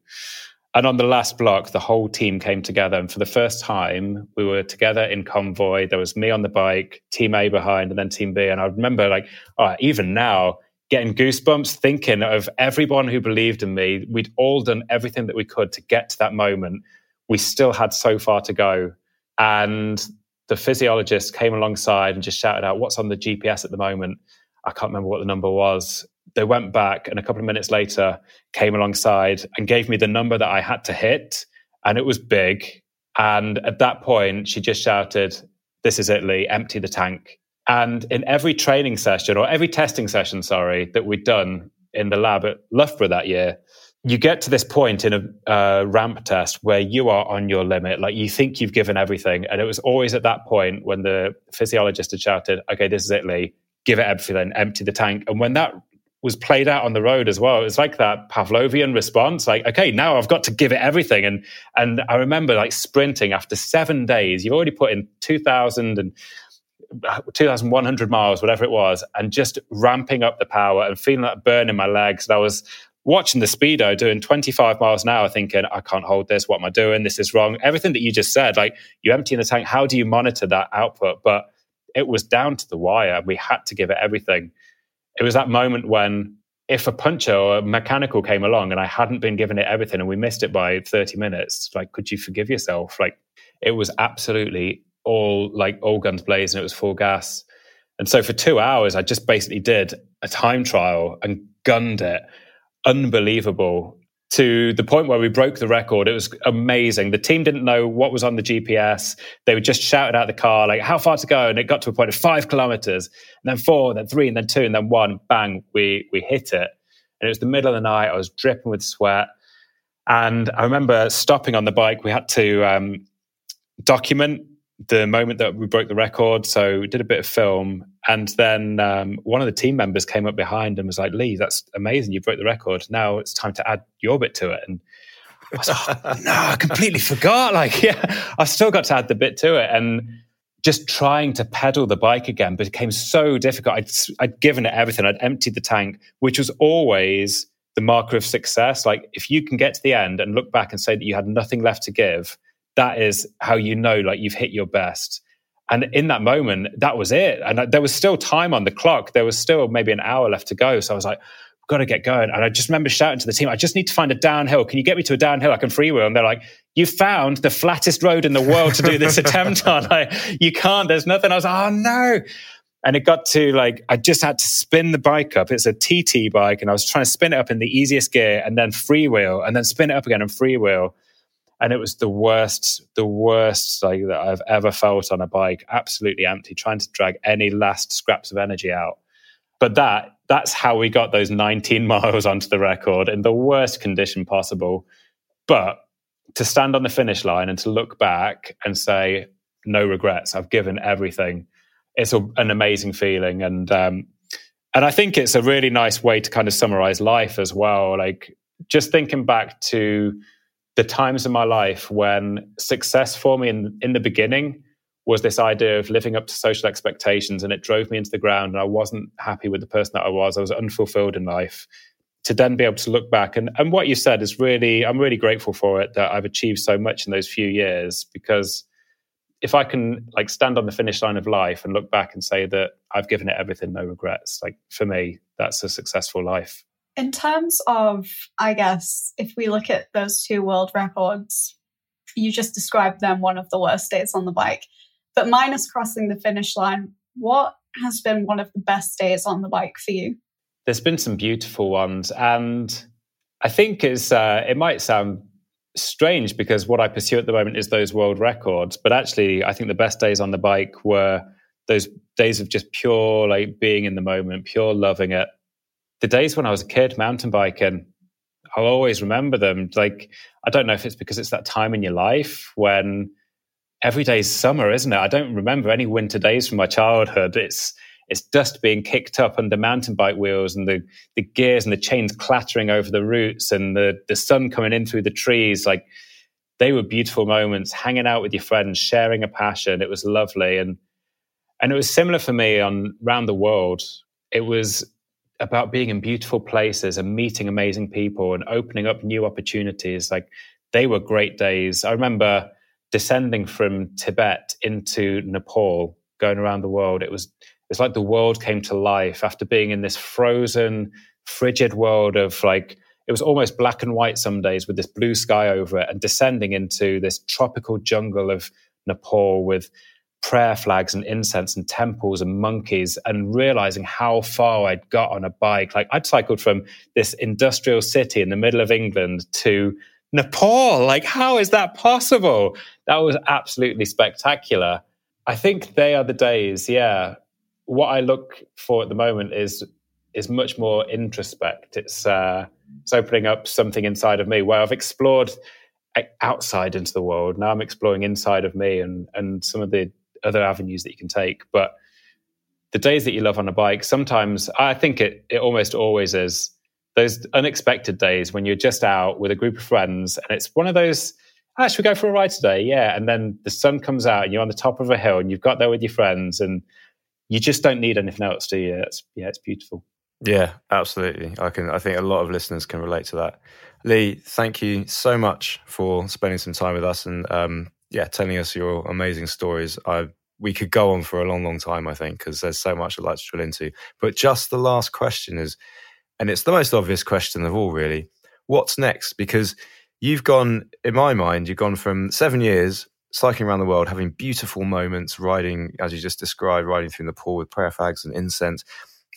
And on the last block, the whole team came together, and for the first time, we were together in convoy. There was me on the bike, Team A behind, and then Team B. And I remember, like, oh, even now, getting goosebumps thinking of everyone who believed in me. We'd all done everything that we could to get to that moment. We still had so far to go. And the physiologist came alongside and just shouted out, What's on the GPS at the moment? I can't remember what the number was. They went back and a couple of minutes later came alongside and gave me the number that I had to hit. And it was big. And at that point, she just shouted, This is it, Leigh, empty the tank. And in every training session or every testing session, sorry, that we'd done in the lab at Loughborough that year, you get to this point in a uh, ramp test where you are on your limit. Like you think you've given everything. And it was always at that point when the physiologist had shouted, okay, this is it, Leigh, give it everything, empty the tank. And when that was played out on the road as well. It was like that Pavlovian response, like, okay, now I've got to give it everything. And and I remember like sprinting after seven days. You've already put in two thousand and uh, 2,100 miles, whatever it was, and just ramping up the power and feeling that burn in my legs. And I was watching the speedo doing 25 miles an hour, thinking, I can't hold this. What am I doing? This is wrong. Everything that you just said, like you empty in the tank, how do you monitor that output? But it was down to the wire. We had to give it everything. It was that moment when if a puncher or a mechanical came along and I hadn't been given it everything and we missed it by 30 minutes, like, could you forgive yourself? Like, it was absolutely all like all guns blazing. It was full gas. And so for two hours, I just basically did a time trial and gunned it. Unbelievable to the point where we broke the record. It was amazing. The team didn't know what was on the GPS. They would just shout out the car, like, how far to go? And it got to a point of five kilometers, and then four, and then three, and then two, and then one. Bang, we, we hit it. And it was the middle of the night. I was dripping with sweat. And I remember stopping on the bike. We had to um, document the moment that we broke the record. So we did a bit of film, and then um, one of the team members came up behind and was like, "Leigh, that's amazing! You broke the record. Now it's time to add your bit to it." And I was like, oh, "No, I completely forgot. Like, yeah, I've still got to add the bit to it." And just trying to pedal the bike again became so difficult. I'd, I'd given it everything. I'd emptied the tank, which was always the marker of success. Like if you can get to the end and look back and say that you had nothing left to give, that is how you know like you've hit your best. And in that moment, that was it. And there was still time on the clock. There was still maybe an hour left to go. So I was like, got to get going. And I just remember shouting to the team, I just need to find a downhill. Can you get me to a downhill I can freewheel? And they're like, you found the flattest road in the world to do this attempt on. Like, you can't, there's nothing. I was like, oh no. And it got to like, I just had to spin the bike up. It's a TT bike. And I was trying to spin it up in the easiest gear and then freewheel and then spin it up again and freewheel. And it was the worst, the worst like that I've ever felt on a bike. Absolutely empty, trying to drag any last scraps of energy out. But that that's how we got those 19 miles onto the record in the worst condition possible. But to stand on the finish line and to look back and say, no regrets, I've given everything, it's a, an amazing feeling. And, um, and I think it's a really nice way to kind of summarize life as well. Like just thinking back to the times in my life when success for me in, in the beginning was this idea of living up to social expectations and it drove me into the ground and I wasn't happy with the person that I was. I was unfulfilled in life. To then be able to look back and, and what you said is really I'm really grateful for it that I've achieved so much in those few years because if I can like stand on the finish line of life and look back and say that I've given it everything, no regrets, like for me, that's a successful life. In terms of, I guess, if we look at those two world records, you just described them one of the worst days on the bike. But minus crossing the finish line, what has been one of the best days on the bike for you? There's been some beautiful ones, and I think it's uh, it might sound strange because what I pursue at the moment is those world records, but actually, I think the best days on the bike were those days of just pure like being in the moment, pure loving it. The days when I was a kid mountain biking, I'll always remember them. Like I don't know if it's because it's that time in your life when every day's summer, isn't it? I don't remember any winter days from my childhood. It's it's dust being kicked up under mountain bike wheels and the, the gears and the chains clattering over the roots and the, the sun coming in through the trees. Like they were beautiful moments, hanging out with your friends, sharing a passion. It was lovely. And and it was similar for me on round the world. It was about being in beautiful places and meeting amazing people and opening up new opportunities. Like they were great days. I remember descending from Tibet into Nepal, going around the world, it was it's like the world came to life after being in this frozen, frigid world of like it was almost black and white some days with this blue sky over it, and descending into this tropical jungle of Nepal with prayer flags and incense and temples and monkeys and realizing how far I'd got on a bike. Like I'd cycled from this industrial city in the middle of England to Nepal. Like, how is that possible? That was absolutely spectacular. I think they are the days, yeah. What I look for at the moment is is much more introspect. It's uh, it's opening up something inside of me where I've explored outside into the world. Now I'm exploring inside of me and and some of the other avenues that you can take. But the days that you love on a bike, sometimes I think it it almost always is those unexpected days when you're just out with a group of friends and it's one of those ah, should we go for a ride today. Yeah and then the sun comes out and you're on the top of a hill and you've got there with your friends and you just don't need anything else do you? It's, yeah it's beautiful. Yeah absolutely. I can i think a lot of listeners can relate to that. Leigh thank you so much for spending some time with us and um, yeah telling us your amazing stories i we could go on for a long long time i think because there's so much i'd like to drill into but just the last question is and it's the most obvious question of all, really. What's next? Because you've gone, in my mind, you've gone from seven years cycling around the world, having beautiful moments, riding, as you just described, riding through Nepal with prayer flags and incense.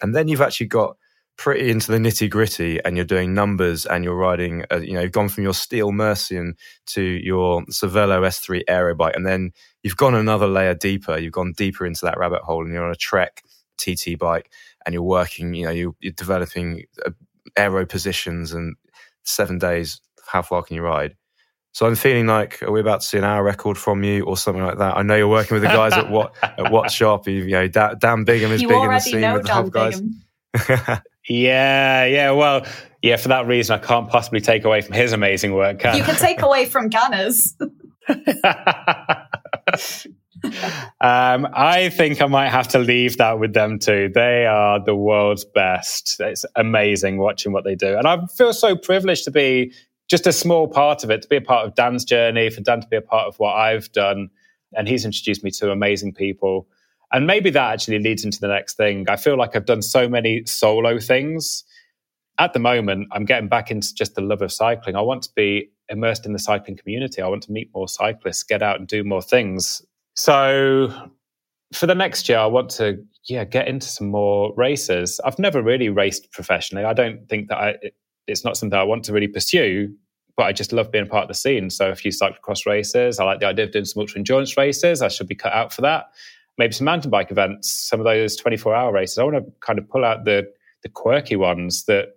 And then you've actually got pretty into the nitty gritty and you're doing numbers and you're riding, uh, you know, you've gone from your Steel Mercian to your Cervelo S3 aero bike. And then you've gone another layer deeper. You've gone deeper into that rabbit hole and you're on a Trek TT bike and you're working, you know, you're, you're developing uh, aero positions and seven days, how far can you ride? So I'm feeling like are we about to see an hour record from you or something like that? I know you're working with the guys at what at what shop? You, know, Dan Bigham is you big in the scene with the Huub guys. yeah, yeah. Well, yeah. For that reason, I can't possibly take away from his amazing work. Can you can take away from Ganna's. um, I think I might have to leave that with them too. They are the world's best. It's amazing watching what they do. And I feel so privileged to be just a small part of it, to be a part of Dan's journey, for Dan to be a part of what I've done. And he's introduced me to amazing people. And maybe that actually leads into the next thing. I feel like I've done so many solo things. At the moment, I'm getting back into just the love of cycling. I want to be immersed in the cycling community. I want to meet more cyclists, get out and do more things. So for the next year, I want to yeah get into some more races. I've never really raced professionally. I don't think that I it's not something I want to really pursue, but I just love being part of the scene. So a few cyclocross races. I like the idea of doing some ultra endurance races. I should be cut out for that. Maybe some mountain bike events, some of those 24 hour races. I want to kind of pull out the the quirky ones that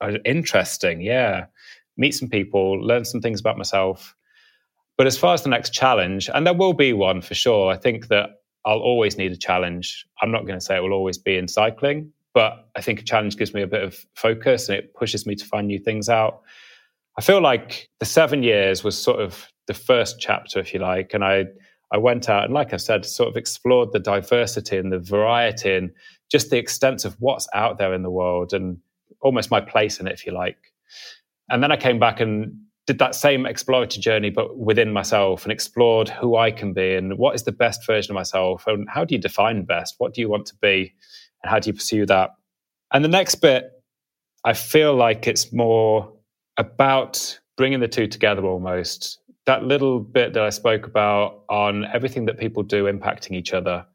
are interesting. Yeah meet some people, learn some things about myself. But as far as the next challenge, and there will be one for sure, I think that I'll always need a challenge. I'm not going to say it will always be in cycling, but I think a challenge gives me a bit of focus and it pushes me to find new things out. I feel like the seven years was sort of the first chapter, if you like, and I I went out and, like I said, sort of explored the diversity and the variety and just the extent of what's out there in the world and almost my place in it, if you like. And then I came back and did that same exploratory journey, but within myself and explored who I can be and what is the best version of myself and how do you define best? What do you want to be? And how do you pursue that? And the next bit, I feel like it's more about bringing the two together almost. That little bit that I spoke about on everything that people do impacting each other.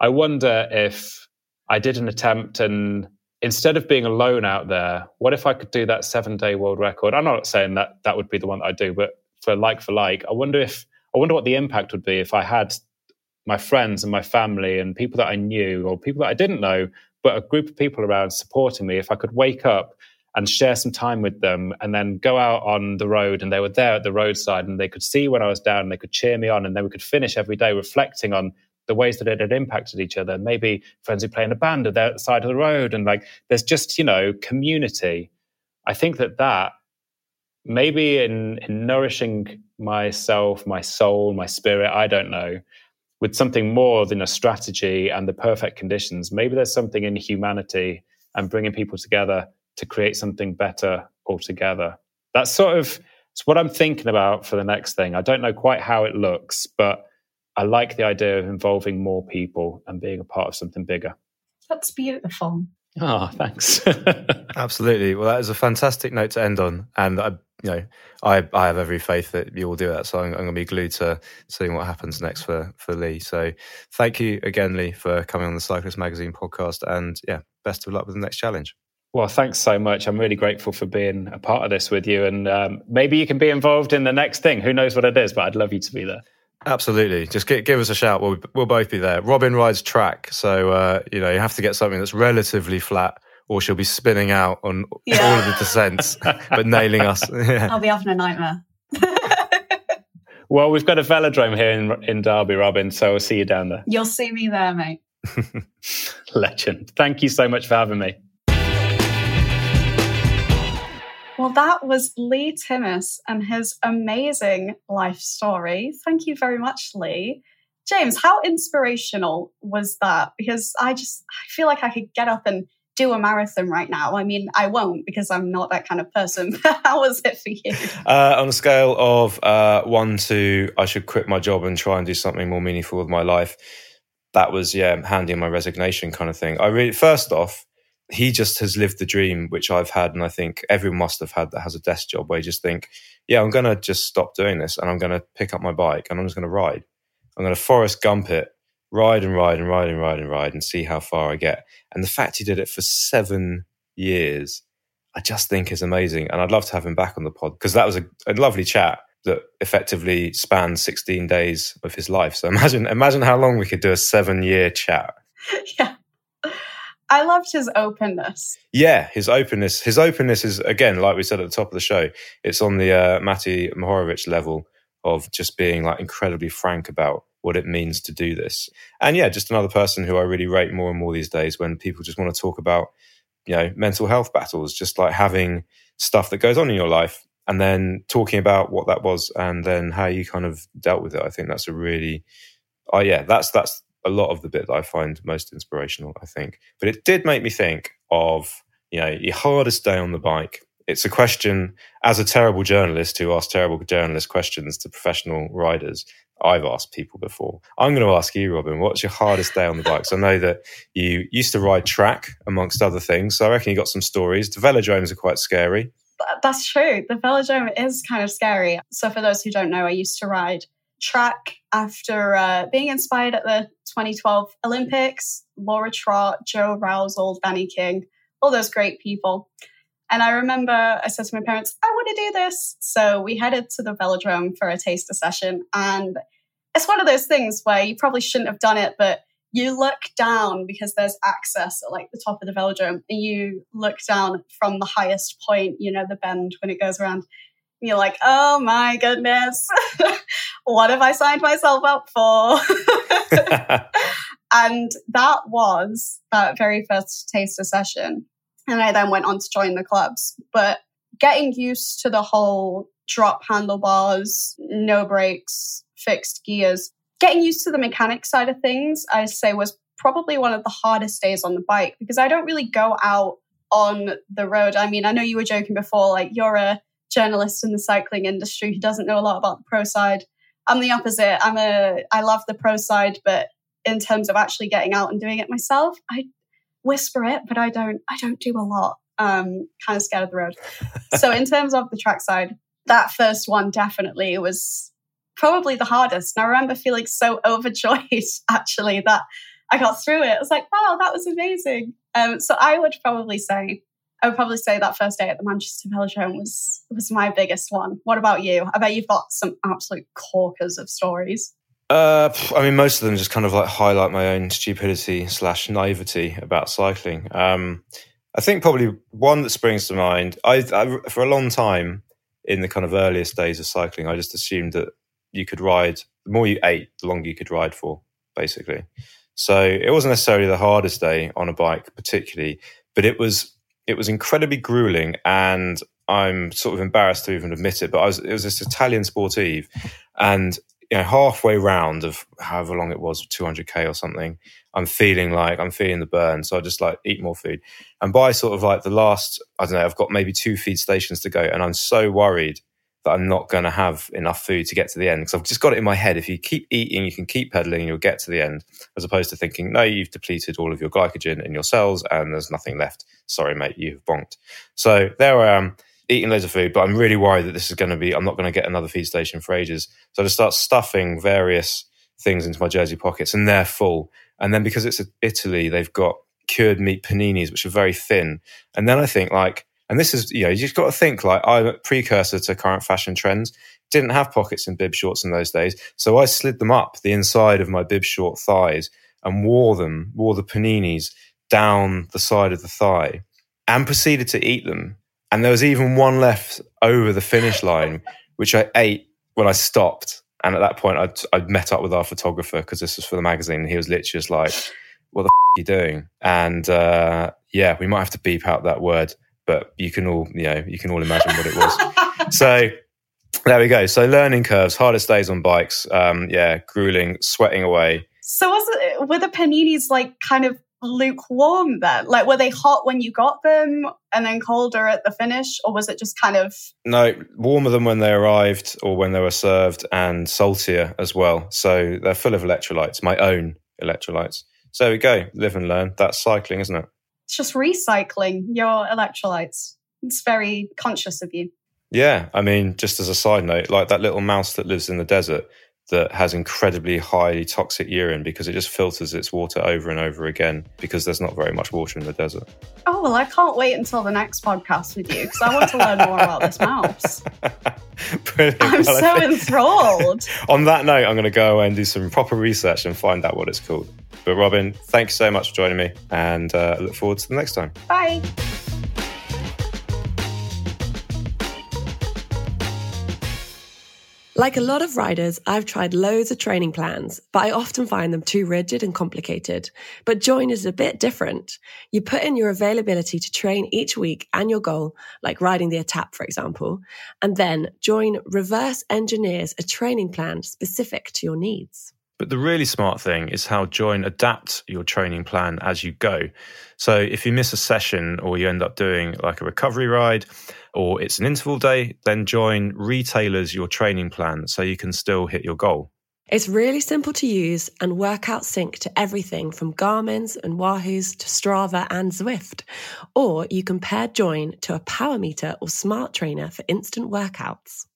I wonder if I did an attempt and instead of being alone out there, what if I could do that seven day world record? I'm not saying that that would be the one that I do, but for like for like, I wonder if I wonder what the impact would be if I had my friends and my family and people that I knew or people that I didn't know, but a group of people around supporting me. If I could wake up and share some time with them and then go out on the road and they were there at the roadside and they could see when I was down and they could cheer me on and then we could finish every day reflecting on the ways that it had impacted each other. Maybe friends who play in a band at the side of the road, and like there's just you know community. I think that that maybe in, in nourishing myself, my soul, my spirit, I don't know, with something more than a strategy and the perfect conditions. Maybe there's something in humanity and bringing people together to create something better altogether. That's sort of it's what I'm thinking about for the next thing. I don't know quite how it looks, but I like the idea of involving more people and being a part of something bigger. That's beautiful. Oh, thanks. Absolutely. Well, that is a fantastic note to end on, and I, you know, I, I have every faith that you will do that. So I'm, I'm going to be glued to seeing what happens next for for Leigh. So thank you again, Leigh, for coming on the Cyclist Magazine podcast, and yeah, best of luck with the next challenge. Well, thanks so much. I'm really grateful for being a part of this with you, and um, maybe you can be involved in the next thing. Who knows what it is, but I'd love you to be there. Absolutely. Just give, give us a shout. We'll, we'll both be there. Robyn rides track. So, uh, you know, you have to get something that's relatively flat or she'll be spinning out on yeah. all of the descents, but nailing us. Yeah. I'll be having a nightmare. well, we've got a velodrome here in, in Derby, Robyn. So we will see you down there. You'll see me there, mate. Legend. Thank you so much for having me. Well, that was Leigh Timmis and his amazing life story. Thank you very much, Leigh. James, how inspirational was that? Because I just I feel like I could get up and do a marathon right now. I mean, I won't because I'm not that kind of person. how was it for you? Uh, on a scale of uh, one to I should quit my job and try and do something more meaningful with my life, that was yeah, handing my resignation kind of thing. I really first off, he just has lived the dream which I've had, and I think everyone must have had that has a desk job where you just think, yeah, I'm going to just stop doing this and I'm going to pick up my bike and I'm just going to ride. I'm going to Forrest Gump it, ride and ride and ride and ride and ride and see how far I get. And the fact he did it for seven years, I just think is amazing. And I'd love to have him back on the pod because that was a, a lovely chat that effectively spanned 16 days of his life. So imagine, imagine how long we could do a seven year chat. Yeah. I loved his openness. Yeah, his openness. His openness is again, like we said at the top of the show, it's on the uh, Matej Mohoric level of just being like incredibly frank about what it means to do this. And yeah, just another person who I really rate more and more these days when people just want to talk about, you know, mental health battles, just like having stuff that goes on in your life and then talking about what that was and then how you kind of dealt with it. I think that's a really oh yeah, that's that's a lot of the bit that I find most inspirational. I think, but it did make me think of you know your hardest day on the bike. It's a question as a terrible journalist who asks terrible journalist questions to professional riders. I've asked people before. I'm going to ask you, Robyn, what's your hardest day on the bikes? I know that you used to ride track amongst other things, so I reckon you got some stories. The velodromes are quite scary. That's true. The velodrome is kind of scary. So, for those who don't know, I used to ride track after uh, being inspired at the 2012 Olympics. Laura Trott, Joe Rowsell, Dani King, all those great people. And I remember I said to my parents, I want to do this. So we headed to the velodrome for a taster session. And it's one of those things where you probably shouldn't have done it, but you look down because there's access at like the top of the velodrome and you look down from the highest point, you know, the bend when it goes around. And you're like, oh my goodness, what have I signed myself up for? and that was that very first taster session. And I then went on to join the clubs. But getting used to the whole drop handlebars, no brakes, fixed gears, getting used to the mechanic side of things, I say was probably one of the hardest days on the bike because I don't really go out on the road. I mean, I know you were joking before, like you're a journalist in the cycling industry who doesn't know a lot about the pro side. I'm the opposite. I'm a I love the pro side, but in terms of actually getting out and doing it myself, I whisper it, but I don't I don't do a lot. Um, kind of scared of the road. so in terms of the track side, that first one definitely was probably the hardest. And I remember feeling so overjoyed actually that I got through it. I was like, wow, that was amazing. Um, so I would probably say, I would probably say that first day at the Manchester Velodrome was was my biggest one. What about you? I bet you've got some absolute corkers of stories. Uh, I mean, most of them just kind of like highlight my own stupidity slash naivety about cycling. Um, I think probably one that springs to mind. I, I, for a long time in the kind of earliest days of cycling, I just assumed that you could ride. The more you ate, the longer you could ride for, basically. So it wasn't necessarily the hardest day on a bike, particularly, but it was it was incredibly grueling, and I'm sort of embarrassed to even admit it. But I was it was this Italian sportive, and you know, halfway round of however long it was, 200k or something, I'm feeling like I'm feeling the burn. So I just like eat more food. And by sort of like the last, I don't know, I've got maybe two feed stations to go. And I'm so worried that I'm not going to have enough food to get to the end. Because I've just got it in my head. If you keep eating, you can keep pedaling and you'll get to the end, as opposed to thinking, no, you've depleted all of your glycogen in your cells and there's nothing left. Sorry, mate, you've bonked. So there I am eating loads of food, but I'm really worried that this is going to be, I'm not going to get another feed station for ages. So I just start stuffing various things into my jersey pockets and they're full. And then because it's Italy, they've got cured meat paninis, which are very thin. And then I think like, and this is, you know, you've got to think like I'm a precursor to current fashion trends. Didn't have pockets in bib shorts in those days. So I slid them up the inside of my bib short thighs and wore them, wore the paninis down the side of the thigh and proceeded to eat them and there was even one left over the finish line, which I ate when I stopped. And at that point, I'd, I'd met up with our photographer because this was for the magazine. And he was literally just like, what the f- are you doing? And uh, yeah, we might have to beep out that word, but you can all, you know, you can all imagine what it was. so there we go. So learning curves, hardest days on bikes. Um, yeah, grueling, sweating away. So was it, were the paninis like kind of lukewarm then? Like, were they hot when you got them and then colder at the finish, or was it just kind of. No, warmer than when they arrived or when they were served, and saltier as well. So they're full of electrolytes, my own electrolytes. So there we go, live and learn. That's cycling, isn't it? It's just recycling your electrolytes. It's very conscious of you. Yeah, I mean, just as a side note, like that little mouse that lives in the desert, that has incredibly highly toxic urine because it just filters its water over and over again because there's not very much water in the desert. Oh, well, I can't wait until the next podcast with you because I want to learn more about this mouse. Brilliant. I'm well, so enthralled. On that note, I'm going to go away and do some proper research and find out what it's called. But Robyn, thanks so much for joining me and uh, look forward to the next time. Bye. Like a lot of riders, I've tried loads of training plans, but I often find them too rigid and complicated. But Join is a bit different. You put in your availability to train each week and your goal, like riding the Etape, for example, and then Join reverse engineers a training plan specific to your needs. But the really smart thing is how Join adapts your training plan as you go. So if you miss a session or you end up doing like a recovery ride or it's an interval day, then Join retailers your training plan so you can still hit your goal. It's really simple to use and workout sync to everything from Garmin's and Wahoo's to Strava and Zwift. Or you can pair Join to a power meter or smart trainer for instant workouts.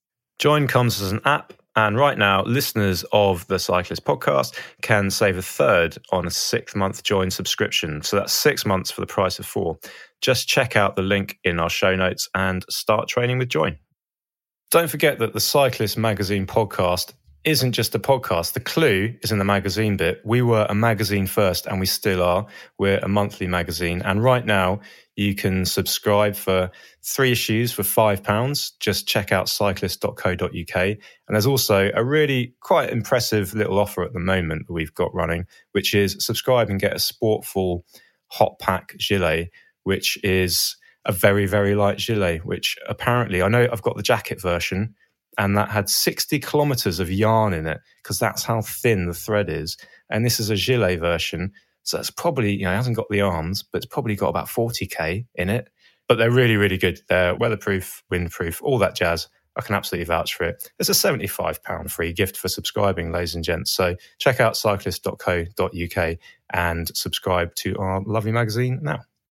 Join comes as an app, and right now, listeners of the Cyclist podcast can save a third on a six month Join subscription. So that's six months for the price of four. Just check out the link in our show notes and start training with Join. Don't forget that the Cyclist Magazine podcast isn't just a podcast. The clue is in the magazine bit. We were a magazine first and we still are. We're a monthly magazine. And right now you can subscribe for three issues for five pounds. Just check out cyclist.co.uk. And there's also a really quite impressive little offer at the moment that we've got running, which is subscribe and get a Sportful hot pack gilet, which is a very, very light gilet, which apparently I know I've got the jacket version and that had 60 kilometers of yarn in it because that's how thin the thread is. And this is a gilet version. So it's probably, you know, it hasn't got the arms, but it's probably got about 40K in it. But they're really, really good. They're weatherproof, windproof, all that jazz. I can absolutely vouch for it. It's a £75 free gift for subscribing, ladies and gents. So check out cyclist.co.uk and subscribe to our lovely magazine now.